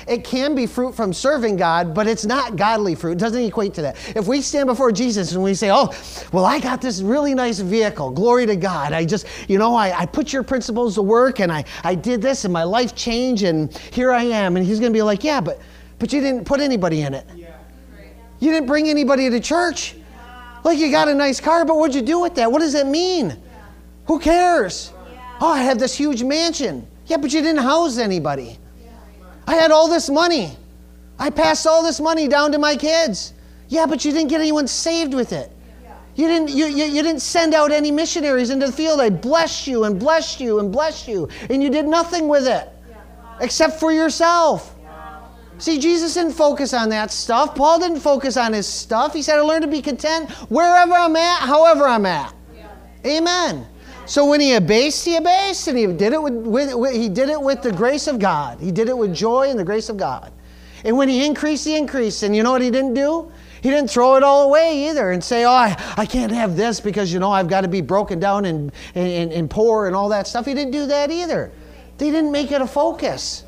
It can be fruit from serving God, but it's not godly fruit. It doesn't equate to that. If we stand before Jesus and we say, Oh, well, I got this really nice vehicle, glory to God. I just, you know, I, I put your principles to work and I, I did this and my life changed and here I am. And he's going to be like, Yeah, but, but you didn't put anybody in it. You didn't bring anybody to church. Like you got a nice car, but what'd you do with that? What does it mean? Who cares? Oh, I have this huge mansion. Yeah, but you didn't house anybody. I had all this money. I passed all this money down to my kids. Yeah, but you didn't get anyone saved with it. You didn't, you, you, you, didn't send out any missionaries into the field. I blessed you and blessed you and blessed you, and you did nothing with it except for yourself. See, Jesus didn't focus on that stuff. Paul didn't focus on his stuff. He said, I learned to be content wherever I'm at, however I'm at. Amen. So when he abased, he abased, and he did it with, with, he did it with the grace of God. He did it with joy and the grace of God. And when he increased, he increased. And you know what he didn't do? He didn't throw it all away either and say, Oh, I, I can't have this because, you know, I've got to be broken down and, and, and poor and all that stuff. He didn't do that either. They didn't make it a focus.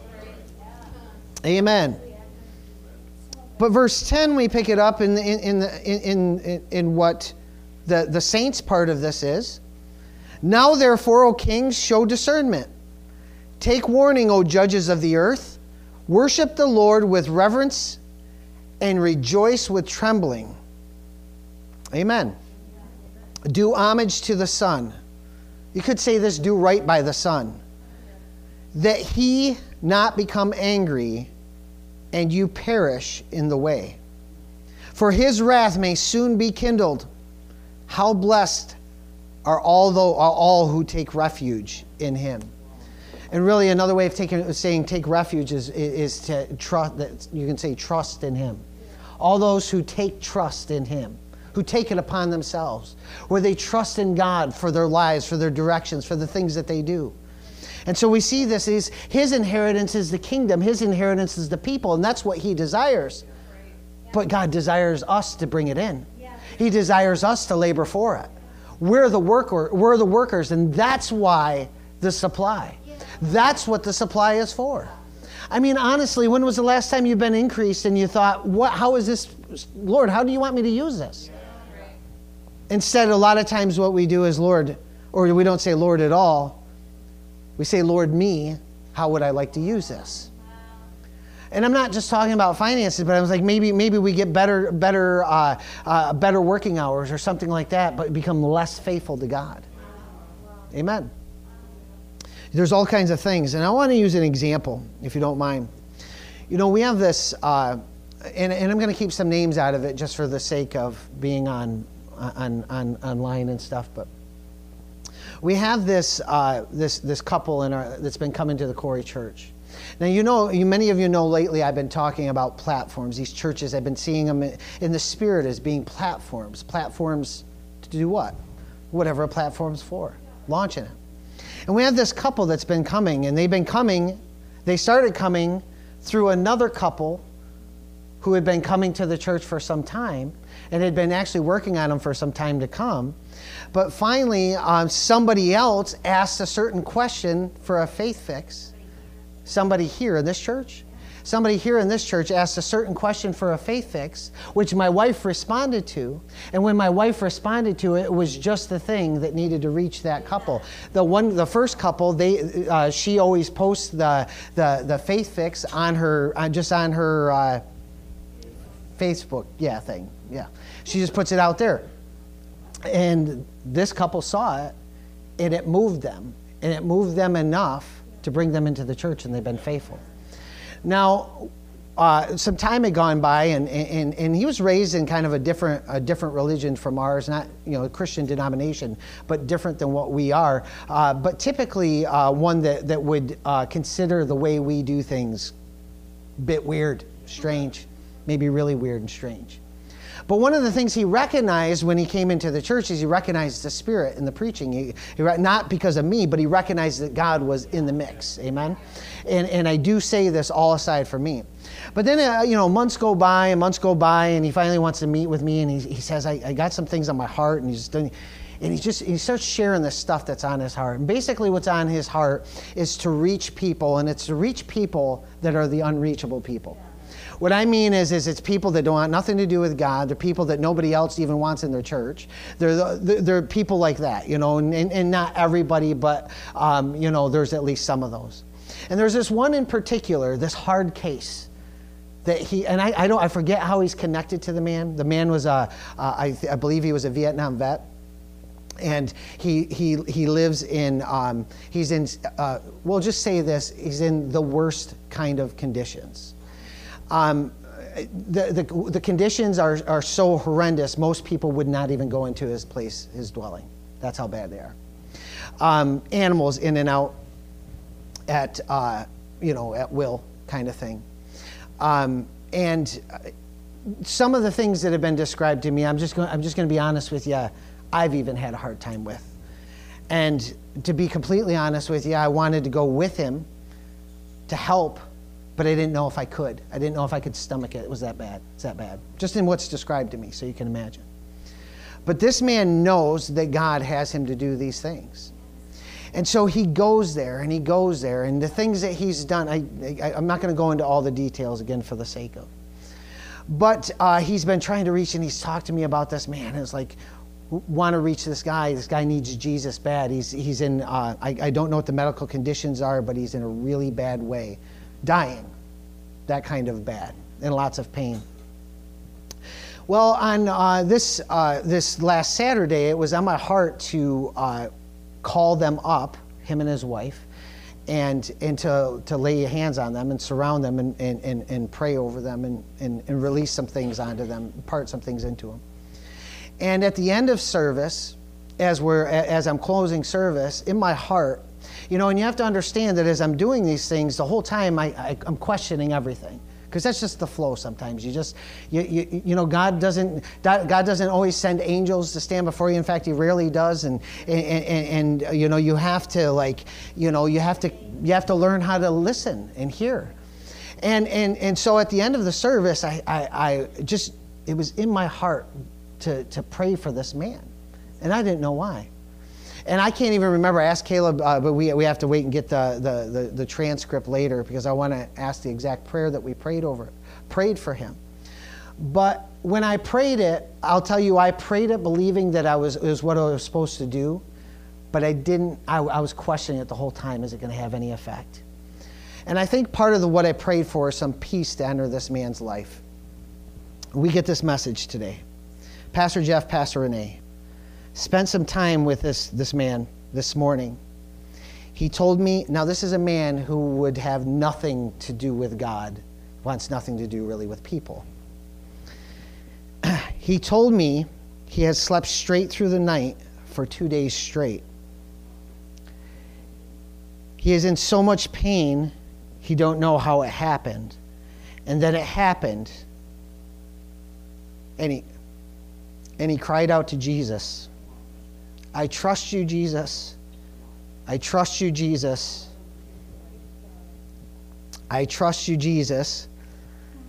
Amen. But verse 10, we pick it up in, in, in, in, in, in what the, the saints part of this is. Now, therefore, O kings, show discernment. Take warning, O judges of the earth. Worship the Lord with reverence and rejoice with trembling. Amen. Do homage to the Son. You could say this do right by the Son. That he not become angry and you perish in the way. For his wrath may soon be kindled. How blessed are all, are all who take refuge in him. And really, another way of taking, saying take refuge is, is to trust, that you can say trust in him. All those who take trust in him, who take it upon themselves, where they trust in God for their lives, for their directions, for the things that they do. And so we see this is his inheritance is the kingdom, his inheritance is the people, and that's what he desires. But God desires us to bring it in. He desires us to labor for it. We're the worker, we're the workers, and that's why the supply. That's what the supply is for. I mean, honestly, when was the last time you've been increased and you thought, what, how is this, Lord, how do you want me to use this? Instead, a lot of times what we do is, Lord, or we don't say Lord at all. We say, Lord, me, how would I like to use this? And I'm not just talking about finances, but I was like, maybe, maybe we get better, better, uh, uh, better working hours or something like that, but become less faithful to God. Amen. There's all kinds of things. And I want to use an example, if you don't mind. You know, we have this, uh, and, and I'm going to keep some names out of it just for the sake of being on, on, on online and stuff, but we have this, uh, this, this couple in our, that's been coming to the Corry Church. Now, you know, you, many of you know lately I've been talking about platforms. These churches, I've been seeing them in the spirit as being platforms. Platforms to do what? Whatever a platform's for, launching it. And we have this couple that's been coming, and they've been coming, they started coming through another couple who had been coming to the church for some time and had been actually working on them for some time to come. But finally, um, somebody else asked a certain question for a faith fix. Somebody here in this church somebody here in this church asked a certain question for a faith fix, which my wife responded to. And when my wife responded to it, it was just the thing that needed to reach that couple. The one, the first couple, they, uh, she always posts the, the, the faith fix on her, uh, just on her uh, Facebook, yeah, thing. Yeah. She just puts it out there. And this couple saw it, and it moved them. And it moved them enough to bring them into the church, and they've been faithful. Now, uh, some time had gone by, and, and, and he was raised in kind of a different, a different religion from ours, not you know a Christian denomination, but different than what we are. Uh, but typically, uh, one that, that would uh, consider the way we do things a bit weird, strange, maybe really weird and strange. But one of the things he recognized when he came into the church is he recognized the Spirit in the preaching. He, he, not because of me, but he recognized that God was in the mix. Amen? And, and I do say this all aside for me. But then, uh, you know, months go by and months go by, and he finally wants to meet with me, and he, he says, I, I got some things on my heart, and he's done and he just he starts sharing the stuff that's on his heart and basically what's on his heart is to reach people and it's to reach people that are the unreachable people what I mean is, is it's people that don't want nothing to do with God. They're people that nobody else even wants in their church. They're, they're people like that, you know, and, and not everybody, but, um, you know, there's at least some of those. And there's this one in particular, this hard case that he and I, I don't I forget how he's connected to the man. The man was a, I, I believe he was a Vietnam vet, and he he he lives in um, he's in uh, we'll just say this he's in the worst kind of conditions. Um, the, the, the, conditions are, are so horrendous, most people would not even go into his place, his dwelling. That's how bad they are. Um, animals in and out at, uh, you know, at will kind of thing. Um, and uh, some of the things that have been described to me, I'm just going, I'm just going to be honest with you, I've even had a hard time with. And to be completely honest with you, I wanted to go with him to help but I didn't know if I could. I didn't know if I could stomach it. It was that bad. It's that bad. Just in what's described to me, so you can imagine. But this man knows that God has him to do these things. And so he goes there and he goes there, and the things that he's done, I, I, am not going to go into all the details again for the sake of. but uh, he's been trying to reach, and he's talked to me about this man. It's like, want to reach this guy. This guy needs Jesus bad. He's, he's in, uh, I, I don't know what the medical conditions are, but he's in a really bad way, dying, that kind of bad, and lots of pain. Well, on uh, this, uh, this last Saturday, it was on my heart to uh, call them up, him and his wife, and, and to, to lay hands on them and surround them and, and, and, and pray over them and, and, and release some things onto them, part some things into them. And at the end of service, as, we're, as I'm closing service, in my heart, you know, and you have to understand that as I'm doing these things, the whole time I, I, I'm questioning everything. Because that's just the flow sometimes. You just you, you, you know god doesn't god doesn't always send angels to stand before you. In fact he rarely does. And and, and, and you know you have to like you know you have to you have to learn how to listen and hear. And and and so at the end of the service i i, I just it was in my heart to to pray for this man. And i didn't know why and I can't even remember. I asked Caleb, uh, but we, we have to wait and get the, the, the, the transcript later because I want to ask the exact prayer that we prayed over, prayed for him. But when I prayed it, I'll tell you, I prayed it believing that I was, it was what I was supposed to do, but I didn't, I, I was questioning it the whole time. Is it going to have any effect? And I think part of the, what I prayed for is some peace to enter this man's life. We get this message today. Pastor Jeff, Pastor Renee spent some time with this, this man this morning. He told me, now, this is a man who would have nothing to do with God, wants nothing to do really with people. he told me he has slept straight through the night for two days straight. He is in so much pain, he don't know how it happened. And then it happened, and he, and he cried out to Jesus. I trust you, Jesus. I trust you, Jesus. I trust you, Jesus.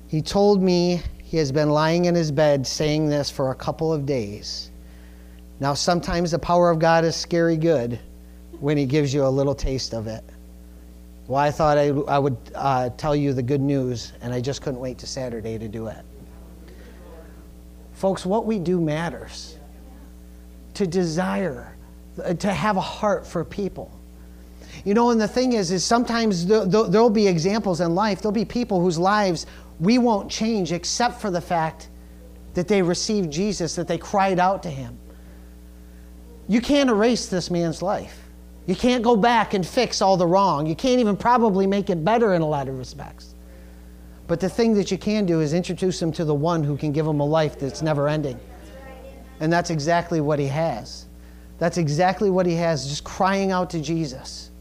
He told me he has been lying in his bed saying this for a couple of days. Now, sometimes the power of God is scary good when he gives you a little taste of it. Well, I thought I, I would uh, tell you the good news, and I just couldn't wait to Saturday to do it. Folks, what we do matters to desire, uh, to have a heart for people. You know, and the thing is, is sometimes there'll be examples in life, there'll be people whose lives we won't change except for the fact that they received Jesus, that they cried out to him. You can't erase this man's life. You can't go back and fix all the wrong. You can't even probably make it better in a lot of respects. But the thing that you can do is introduce them to the one who can give them a life that's never ending. And that's exactly what he has. That's exactly what he has, just crying out to Jesus.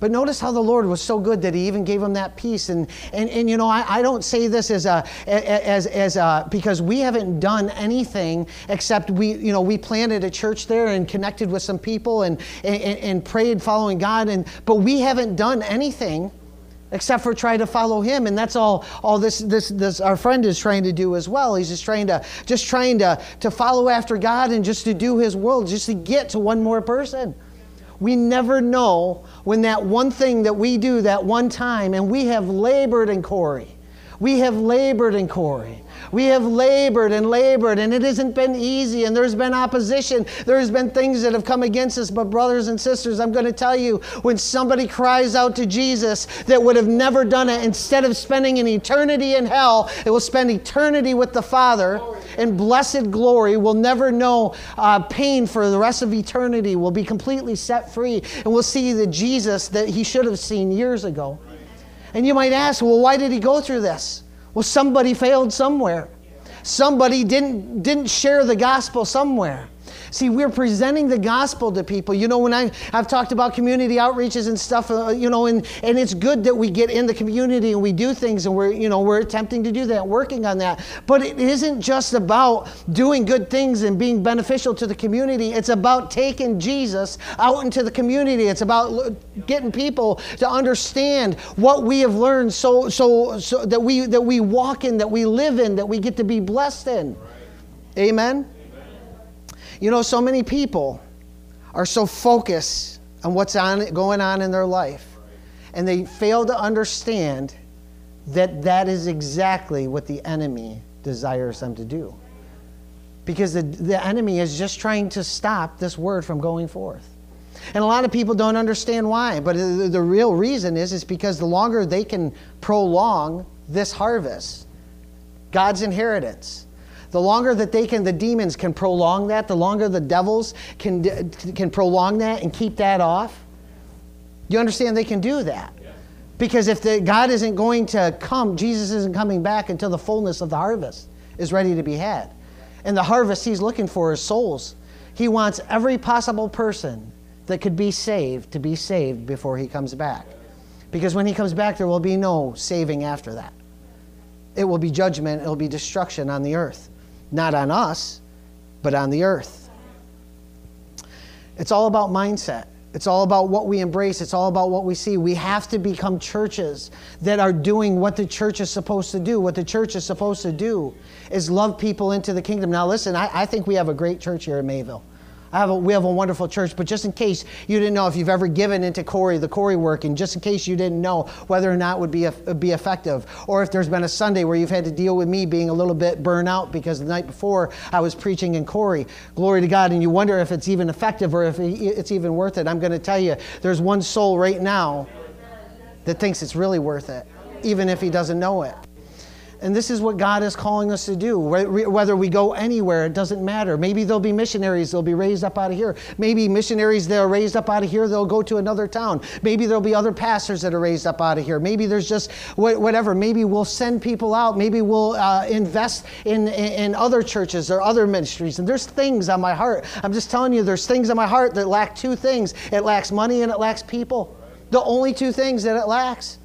But notice how the Lord was so good that He even gave him that peace. And, and, and you know, I, I don't say this as a, as, as a, because we haven't done anything except we, you know, we planted a church there and connected with some people and, and, and prayed following God. And, but we haven't done anything except for try to follow him and that's all all this this this our friend is trying to do as well. He's just trying to just trying to to follow after god and just to do his will just to get to one more person. We never know when that one thing that we do that one time and we have labored in corry. We have labored in corry we have labored and labored, and it hasn't been easy, and there's been opposition. There's been things that have come against us. But, brothers and sisters, I'm going to tell you when somebody cries out to Jesus that would have never done it, instead of spending an eternity in hell, it will spend eternity with the Father in blessed glory, will never know uh, pain for the rest of eternity, will be completely set free, and we'll see the Jesus that he should have seen years ago. And you might ask, well, why did he go through this? Well, somebody failed somewhere. Somebody didn't, didn't share the gospel somewhere. See, we're presenting the gospel to people. You know, when I, I've talked about community outreaches and stuff, uh, you know, and, and it's good that we get in the community and we do things and we're, you know, we're attempting to do that, working on that. But it isn't just about doing good things and being beneficial to the community. It's about taking Jesus out into the community. It's about getting people to understand what we have learned so, so, so that, we, that we walk in, that we live in, that we get to be blessed in. Amen? You know, so many people are so focused on what's on, going on in their life, and they fail to understand that that is exactly what the enemy desires them to do. Because the, the enemy is just trying to stop this word from going forth. And a lot of people don't understand why, but the, the real reason is is because the longer they can prolong this harvest, God's inheritance, the longer that they can, the demons can prolong that, the longer the devils can, can prolong that and keep that off. You understand they can do that. Because if the, God isn't going to come, Jesus isn't coming back until the fullness of the harvest is ready to be had. And the harvest he's looking for is souls. He wants every possible person that could be saved to be saved before he comes back. Because when he comes back, there will be no saving after that. It will be judgment, it will be destruction on the earth. Not on us, but on the earth. It's all about mindset. It's all about what we embrace. It's all about what we see. We have to become churches that are doing what the church is supposed to do. What the church is supposed to do is love people into the kingdom. Now, listen, I, I think we have a great church here in Mayville. Have a, we have a wonderful church, but just in case you didn't know if you've ever given into Corry, the Corry work, and just in case you didn't know whether or not would be, be effective, or if there's been a Sunday where you've had to deal with me being a little bit burnt out because the night before I was preaching in Corry, glory to God, and you wonder if it's even effective or if it's even worth it, I'm going to tell you, there's one soul right now that thinks it's really worth it, even if he doesn't know it. And this is what God is calling us to do. Whether we go anywhere, it doesn't matter. Maybe there'll be missionaries that'll be raised up out of here. Maybe missionaries that are raised up out of here, they'll go to another town. Maybe there'll be other pastors that are raised up out of here. Maybe there's just whatever. Maybe we'll send people out. Maybe we'll uh, invest in, in other churches or other ministries. And there's things on my heart. I'm just telling you, there's things on my heart that lack two things it lacks money and it lacks people. The only two things that it lacks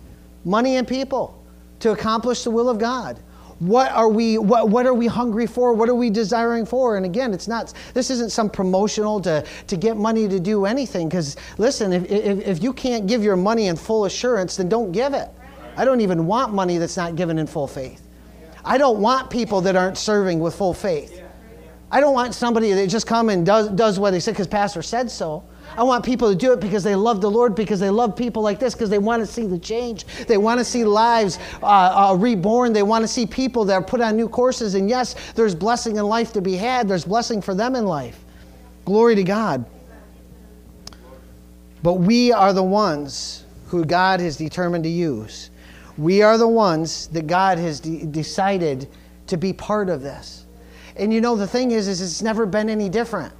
money and people to accomplish the will of God. What are we what, what are we hungry for? What are we desiring for? And again, it's not this isn't some promotional to, to get money to do anything. Because listen, if, if, if you can't give your money in full assurance, then don't give it. I don't even want money that's not given in full faith. I don't want people that aren't serving with full faith. I don't want somebody that just come and does, does what they said because pastor said so. I want people to do it because they love the Lord, because they love people like this, because they want to see the change. They want to see lives uh, uh, reborn. They want to see people that are put on new courses. And yes, there's blessing in life to be had, there's blessing for them in life. Glory to God. But we are the ones who God has determined to use. We are the ones that God has de- decided to be part of this. And you know, the thing is, is it's never been any different.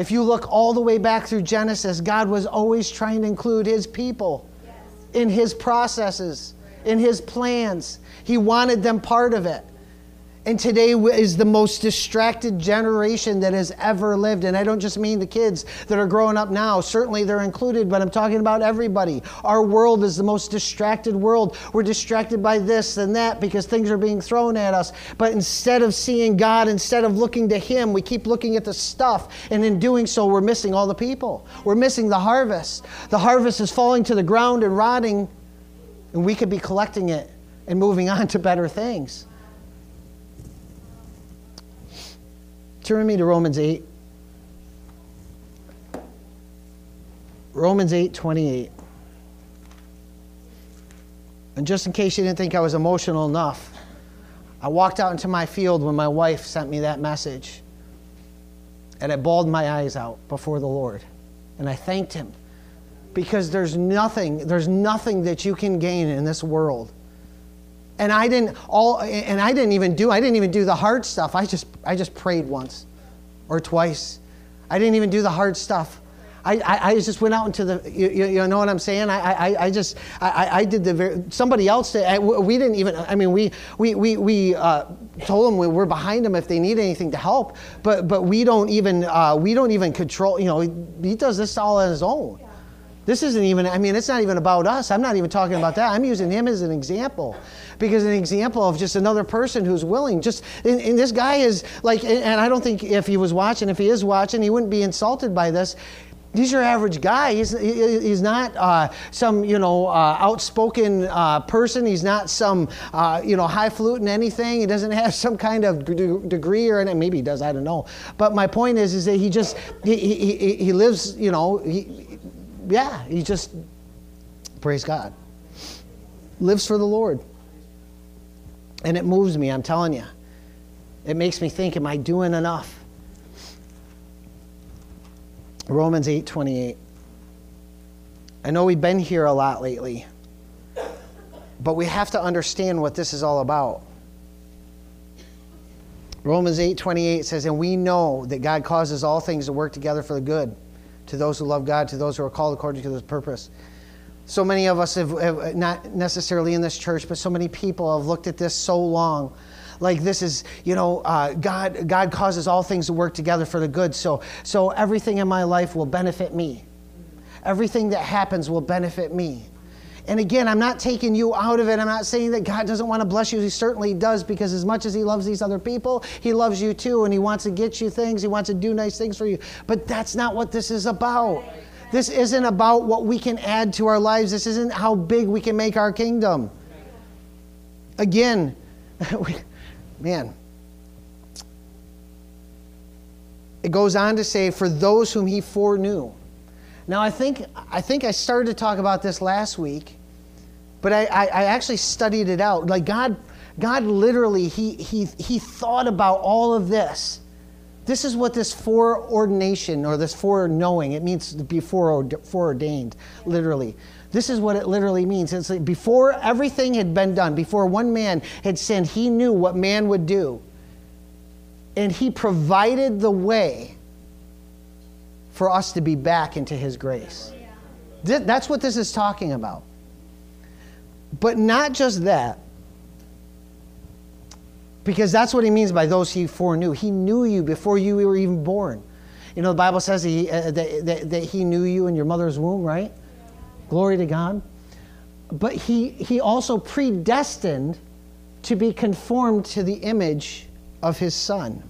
If you look all the way back through Genesis, God was always trying to include his people in his processes, in his plans. He wanted them part of it. And today is the most distracted generation that has ever lived. And I don't just mean the kids that are growing up now. Certainly they're included, but I'm talking about everybody. Our world is the most distracted world. We're distracted by this and that because things are being thrown at us. But instead of seeing God, instead of looking to Him, we keep looking at the stuff. And in doing so, we're missing all the people. We're missing the harvest. The harvest is falling to the ground and rotting, and we could be collecting it and moving on to better things. Turn me to Romans 8. Romans 8 28. And just in case you didn't think I was emotional enough, I walked out into my field when my wife sent me that message. And I bawled my eyes out before the Lord. And I thanked him. Because there's nothing, there's nothing that you can gain in this world and I didn't all and I didn't even do I didn't even do the hard stuff. I just I just prayed once or twice. I didn't even do the hard stuff. I, I, I just went out into the you, you know what I'm saying. I, I, I just I, I did the very, somebody else did. we didn't even. I mean we we we, we uh, told them we, we're behind them if they need anything to help. But but we don't even uh, we don't even control. You know he, he does this all on his own. This isn't even, I mean, it's not even about us. I'm not even talking about that. I'm using him as an example because an example of just another person who's willing. Just, and, and this guy is like, and I don't think if he was watching, if he is watching, he wouldn't be insulted by this. He's your average guy. He's, he's not uh, some, you know, uh, outspoken uh, person. He's not some, uh, you know, highfalutin anything. He doesn't have some kind of degree or anything. Maybe he does. I don't know. But my point is, is that he just, he, he, he lives, you know, he, yeah, he just, praise God, lives for the Lord. And it moves me, I'm telling you. it makes me think, am I doing enough? Romans 8 28. I know we've been here a lot lately, but we have to understand what this is all about. Romans 8 28 says, And we know that God causes all things to work together for the good to those who love God, to those who are called according to his purpose. So many of us have, have, not necessarily in this church, but so many people have looked at this so long. Like this is, you know, uh, God. God causes all things to work together for the good. So, so everything in my life will benefit me. Everything that happens will benefit me. And again, I'm not taking you out of it. I'm not saying that God doesn't want to bless you. He certainly does because as much as He loves these other people, He loves you too. And He wants to get you things, He wants to do nice things for you. But that's not what this is about. This isn't about what we can add to our lives, this isn't how big we can make our kingdom. Again, man, it goes on to say, for those whom He foreknew. Now, I think, I think I started to talk about this last week, but I, I, I actually studied it out. Like God, God literally, he, he, he thought about all of this. This is what this foreordination or this foreknowing, it means to be foreordained, literally. This is what it literally means. It's like before everything had been done, before one man had sinned, he knew what man would do. And he provided the way for us to be back into His grace. That's what this is talking about. But not just that, because that's what he means by those he foreknew. He knew you before you were even born. You know, the Bible says he, uh, that, that, that he knew you in your mother's womb, right? Glory to God. But he, he also predestined to be conformed to the image of his son.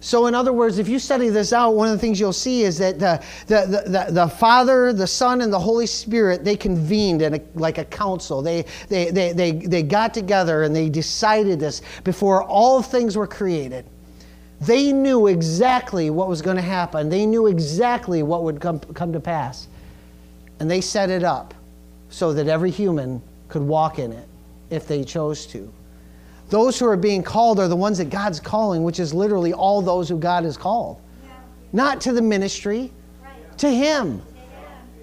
So, in other words, if you study this out, one of the things you'll see is that the, the, the, the Father, the Son, and the Holy Spirit, they convened in a, like a council. They, they, they, they, they got together and they decided this before all things were created. They knew exactly what was going to happen, they knew exactly what would come, come to pass. And they set it up so that every human could walk in it if they chose to. Those who are being called are the ones that God's calling, which is literally all those who God has called. Yeah. Not to the ministry, right. to Him.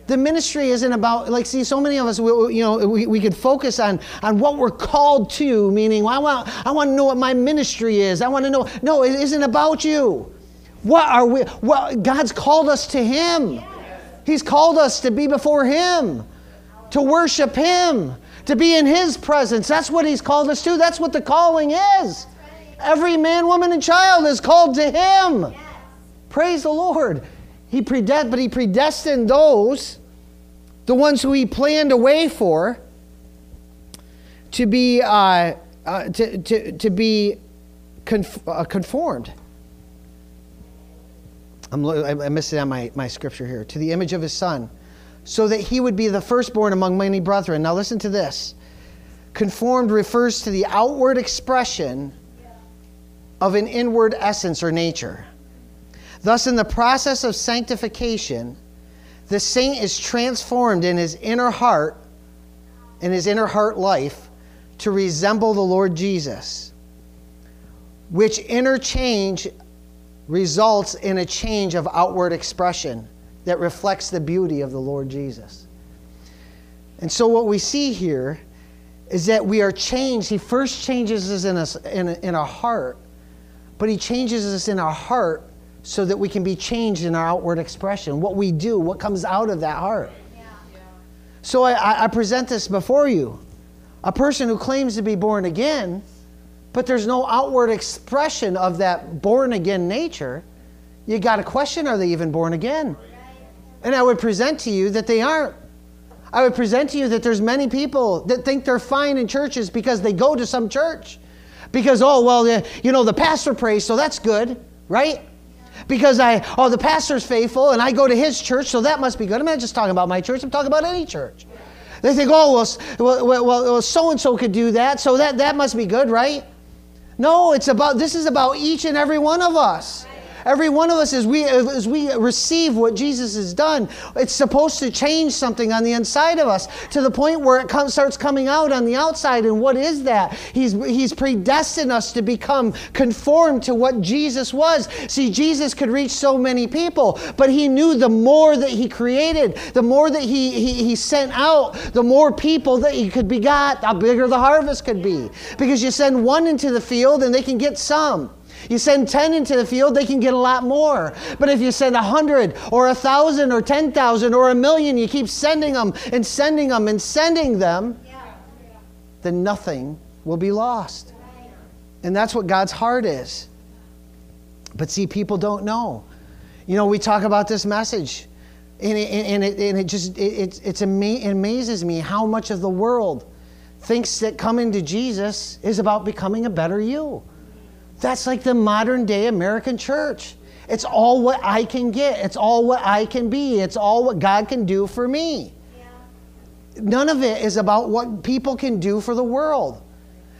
The ministry isn't about, like, see, so many of us, we, you know, we, we could focus on, on what we're called to, meaning, well, I, want, I want to know what my ministry is. I want to know. No, it isn't about you. What are we? Well, God's called us to Him. He's called us to be before Him, to worship Him, to be in His presence. That's what He's called us to. That's what the calling is. Every man, woman, and child is called to Him. Yes. Praise the Lord. He predest- but He predestined those, the ones who He planned a way for, to be uh, uh, to, to, to be conf- uh, conformed. I'm, I missed it on my, my scripture here. To the image of His Son so that he would be the firstborn among many brethren. Now, listen to this. Conformed refers to the outward expression of an inward essence or nature. Thus, in the process of sanctification, the saint is transformed in his inner heart, in his inner heart life, to resemble the Lord Jesus, which interchange results in a change of outward expression that reflects the beauty of the Lord Jesus. And so, what we see here is that we are changed. He first changes us in, us in, in our heart, but He changes us in our heart so that we can be changed in our outward expression. What we do, what comes out of that heart. So, I, I present this before you. A person who claims to be born again, but there's no outward expression of that born again nature, you got to question are they even born again? And I would present to you that they aren't. I would present to you that there's many people that think they're fine in churches because they go to some church. Because, oh, well, you know, the pastor prays, so that's good, right? Because I, oh, the pastor's faithful and I go to his church, so that must be good. I'm not just talking about my church, I'm talking about any church. They think, oh, well, well, well so and so could do that, so that, that must be good, right? No, it's about, this is about each and every one of us. Every one of us, as we, as we receive what Jesus has done, it's supposed to change something on the inside of us to the point where it comes, starts coming out on the outside. And what is that? He's, he's predestined us to become conformed to what Jesus was. See, Jesus could reach so many people, but he knew the more that he created, the more that he, he, he sent out, the more people that he could begot, the bigger the harvest could be. Because you send one into the field and they can get some. You send 10 into the field, they can get a lot more. But if you send 100 or 1,000 or 10,000 or a million, you keep sending them and sending them and sending them, then nothing will be lost. And that's what God's heart is. But see, people don't know. You know, we talk about this message, and it, and it, and it just it, it's ama- it amazes me how much of the world thinks that coming to Jesus is about becoming a better you. That's like the modern day American church. It's all what I can get. It's all what I can be. It's all what God can do for me. None of it is about what people can do for the world.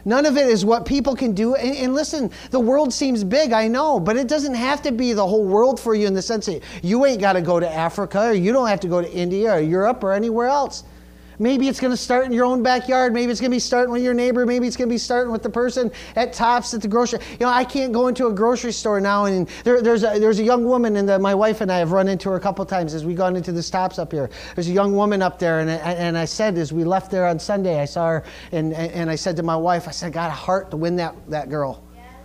None of it is what people can do. And, and, listen, the world seems big, I know, but it doesn't have to be the whole world for you in the sense that you ain't got to go to Africa or you don't have to go to India or Europe or anywhere else. Maybe it's going to start in your own backyard. Maybe it's going to be starting with your neighbor. Maybe it's going to be starting with the person at Tops at the grocery. You know, I can't go into a grocery store now. And there, there's, a, there's a young woman, and my wife and I have run into her a couple times as we've gone into the Tops up here. There's a young woman up there, and, and I said, as we left there on Sunday, I saw her, and, and I said to my wife, I said, I got a heart to win that, that girl.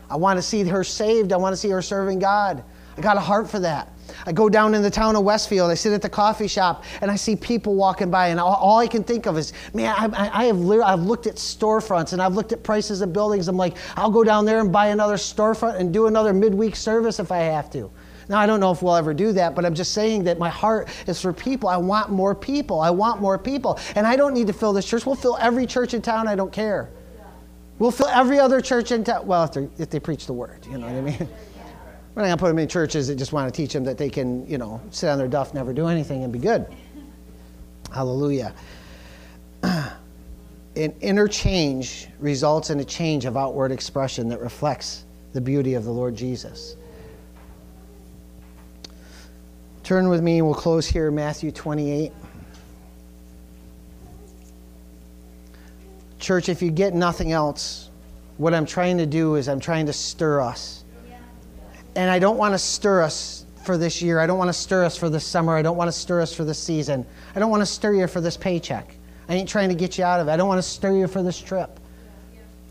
I want to see her saved. I want to see her serving God. I got a heart for that. I go down in the town of Westfield. I sit at the coffee shop and I see people walking by, and all, all I can think of is, man, I, I, have I've looked at storefronts and I've looked at prices of buildings. I'm like, I'll go down there and buy another storefront and do another midweek service if I have to. Now, I don't know if we'll ever do that, but I'm just saying that my heart is for people. I want more people. I want more people. And I don't need to fill this church. We'll fill every church in town. I don't care. We'll fill every other church in town. Well, if, if they preach the word, you know what I mean? We're not going to put them in churches that just want to teach them that they can, you know, sit on their duff, never do anything, and be good. Hallelujah. An interchange results in a change of outward expression that reflects the beauty of the Lord Jesus. Turn with me, we'll close here, Matthew 28. Church, if you get nothing else, what I'm trying to do is I'm trying to stir us and I don't want to stir us for this year. I don't want to stir us for this summer. I don't want to stir us for this season. I don't want to stir you for this paycheck. I ain't trying to get you out of it. I don't want to stir you for this trip.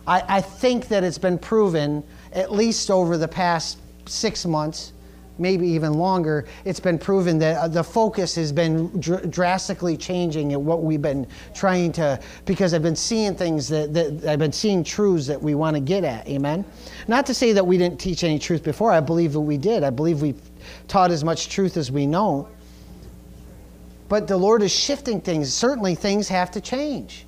I, I think that it's been proven, at least over the past six months, maybe even longer, it's been proven that uh, the focus has been dr- drastically changing in what we've been trying to, because I've been seeing things that, that I've been seeing truths that we want to get at. Amen? Not to say that we didn't teach any truth before. I believe that we did. I believe we taught as much truth as we know. But the Lord is shifting things. Certainly, things have to change.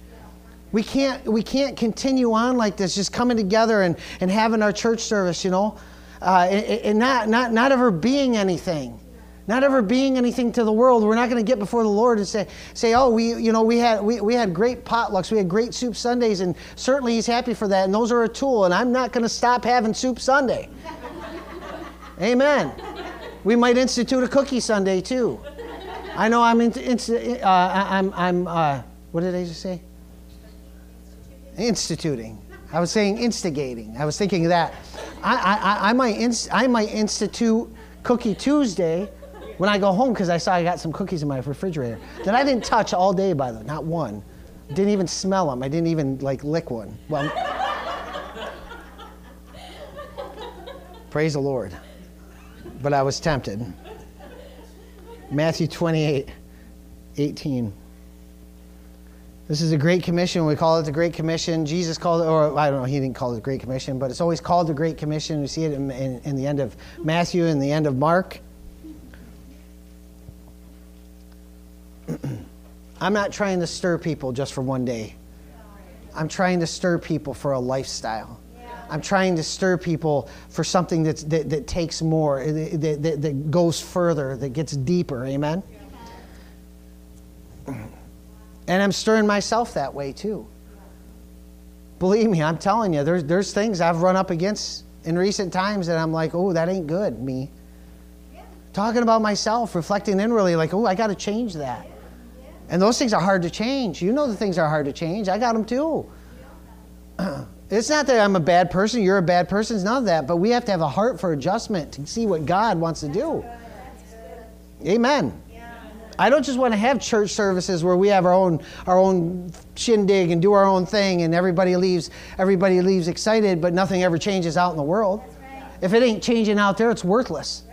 We can't, we can't continue on like this, just coming together and, and having our church service, you know uh, and, not, not, not ever being anything not ever being anything to the world. We're not going to get before the Lord and say, say, oh, we, you know, we had, we, we had great potlucks, we had great soup Sundays, and certainly He's happy for that, and those are a tool, and I'm not going to stop having soup Sunday. Amen. We might institute a cookie Sunday too. I know I'm, in, in, uh, I'm, I'm uh, what did I just say? Instituting. I was saying instigating. I was thinking that. I, I, I, might, inst- I might institute Cookie Tuesday when I go home because I saw I got some cookies in my refrigerator that I didn't touch all day, by the way, not one. Didn't even smell them. I didn't even like lick one. Well, praise the Lord. But I was tempted. Matthew 28, 18. This is a Great Commission. We call it the Great Commission. Jesus called it, or I don't know, he didn't call it the Great Commission, but it's always called the Great Commission. We see it in, in, in the end of Matthew and the end of Mark. I'm not trying to stir people just for one day. I'm trying to stir people for a lifestyle. I'm trying to stir people for something that's, that, that takes more, that, that, that goes further, that gets deeper. Amen? And I'm stirring myself that way too. Believe me, I'm telling you, there's, there's things I've run up against in recent times that I'm like, oh, that ain't good, me. talking about myself, reflecting inwardly, like, oh, I got to change that. And those things are hard to change. You know the things are hard to change. I got them too. It's not that I'm a bad person, you're a bad person, it's none of that, but we have to have a heart for adjustment to see what God wants to do. Amen. I don't just want to have church services where we have our own our own shindig and do our own thing and everybody leaves everybody leaves excited, but nothing ever changes out in the world. If it ain't changing out there, it's worthless.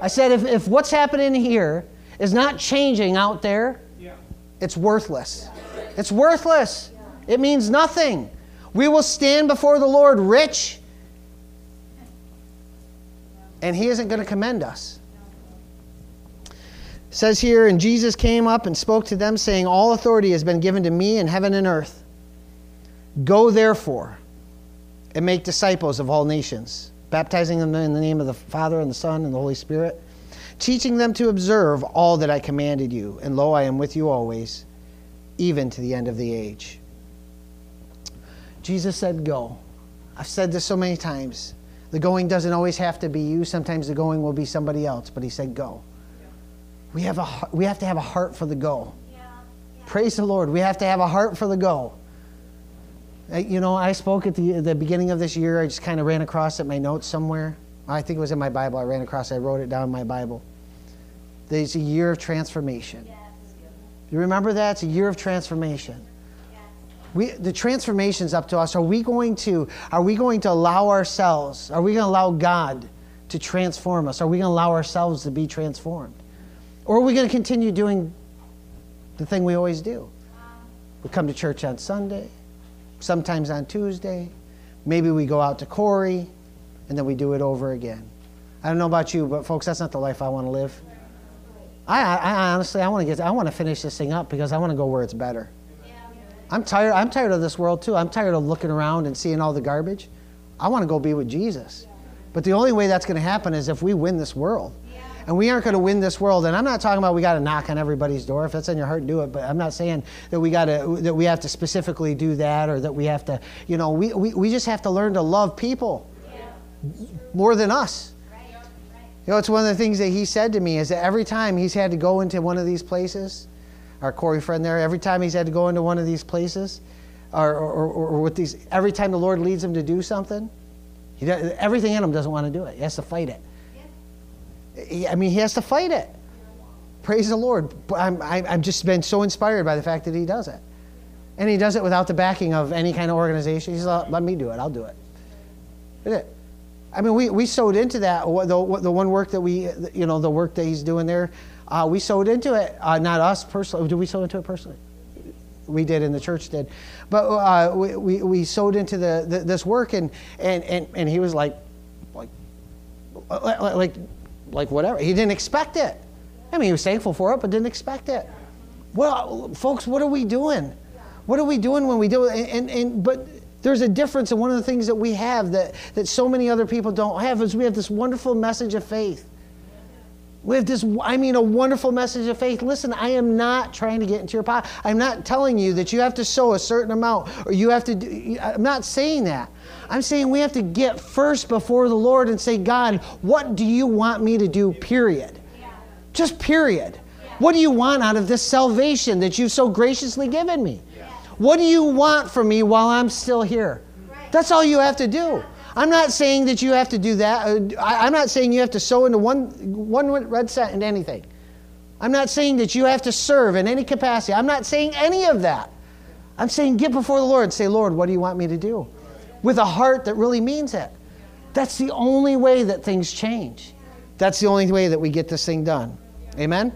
I said if, if what's happening here is not changing out there, it's worthless. It's worthless. It means nothing. We will stand before the Lord rich, and He isn't going to commend us. Says here, and Jesus came up and spoke to them, saying, All authority has been given to me in heaven and earth. Go therefore and make disciples of all nations, baptizing them in the name of the Father and the Son and the Holy Spirit, teaching them to observe all that I commanded you. And lo, I am with you always, even to the end of the age. Jesus said, Go. I've said this so many times. The going doesn't always have to be you. Sometimes the going will be somebody else, but he said, Go. We have, a, we have to have a heart for the goal. Yeah. Yeah. Praise the Lord. We have to have a heart for the goal. You know, I spoke at the, the beginning of this year. I just kind of ran across it, my notes somewhere. I think it was in my Bible. I ran across it. I wrote it down in my Bible. There's a year of transformation. Yes. You remember that? It's a year of transformation we, the transformation's up to us. Are we going to, are we going to allow ourselves, are we going to allow God to transform us? Are we going to allow ourselves to be transformed? Or are we going to continue doing the thing we always do? We come to church on Sunday, sometimes on Tuesday. Maybe we go out to Corry, and then we do it over again. I don't know about you, but folks, that's not the life I want to live. I, I honestly, I want to get, I want to finish this thing up because I want to go where it's better. I'm tired. I'm tired of this world too. I'm tired of looking around and seeing all the garbage. I want to go be with Jesus. But the only way that's going to happen is if we win this world. And we aren't going to win this world. And I'm not talking about we got to knock on everybody's door. If that's in your heart, do it. But I'm not saying that we got to that we have to specifically do that or that we have to, you know, we, we, we just have to learn to love people more than us. You know, it's one of the things that he said to me is that every time he's had to go into one of these places, our Corry friend there, every time he's had to go into one of these places, or, or, or with these, every time the Lord leads him to do something, he does, everything in him doesn't want to do it. He has to fight it. He, I mean, he has to fight it. Praise the Lord. I'm, I've just been so inspired by the fact that he does it. And he does it without the backing of any kind of organization. He's like, let me do it. I'll do it. It. I mean, we, we sowed into that. The, the one work that we, you know, the work that he's doing there, uh, we sowed into it. Uh, not us personally. Did we sow into it personally? We did, and the church did. But uh, we, we, we sowed into the, the, this work, and, and, and, and he was like, like, like, like whatever. He didn't expect it. I mean, he was thankful for it, but didn't expect it. Well, folks, what are we doing? What are we doing when we do it? And, and, and but there's a difference, and one of the things that we have that, that so many other people don't have is we have this wonderful message of faith. We have this, I mean, a wonderful message of faith. Listen, I am not trying to get into your pocket. I'm not telling you that you have to sow a certain amount or you have to do, I'm not saying that. I'm saying we have to get first before the Lord and say, God, what do you want me to do, period? Just period. What do you want out of this salvation that you've so graciously given me? What do you want from me while I'm still here? That's all you have to do. I'm not saying that you have to do that. Uh, I'm not saying you have to sow into one, one red cent into anything. I'm not saying that you have to serve in any capacity. I'm not saying any of that. I'm saying get before the Lord and say, Lord, what do you want me to do? With a heart that really means it. That's the only way that things change. That's the only way that we get this thing done. Amen?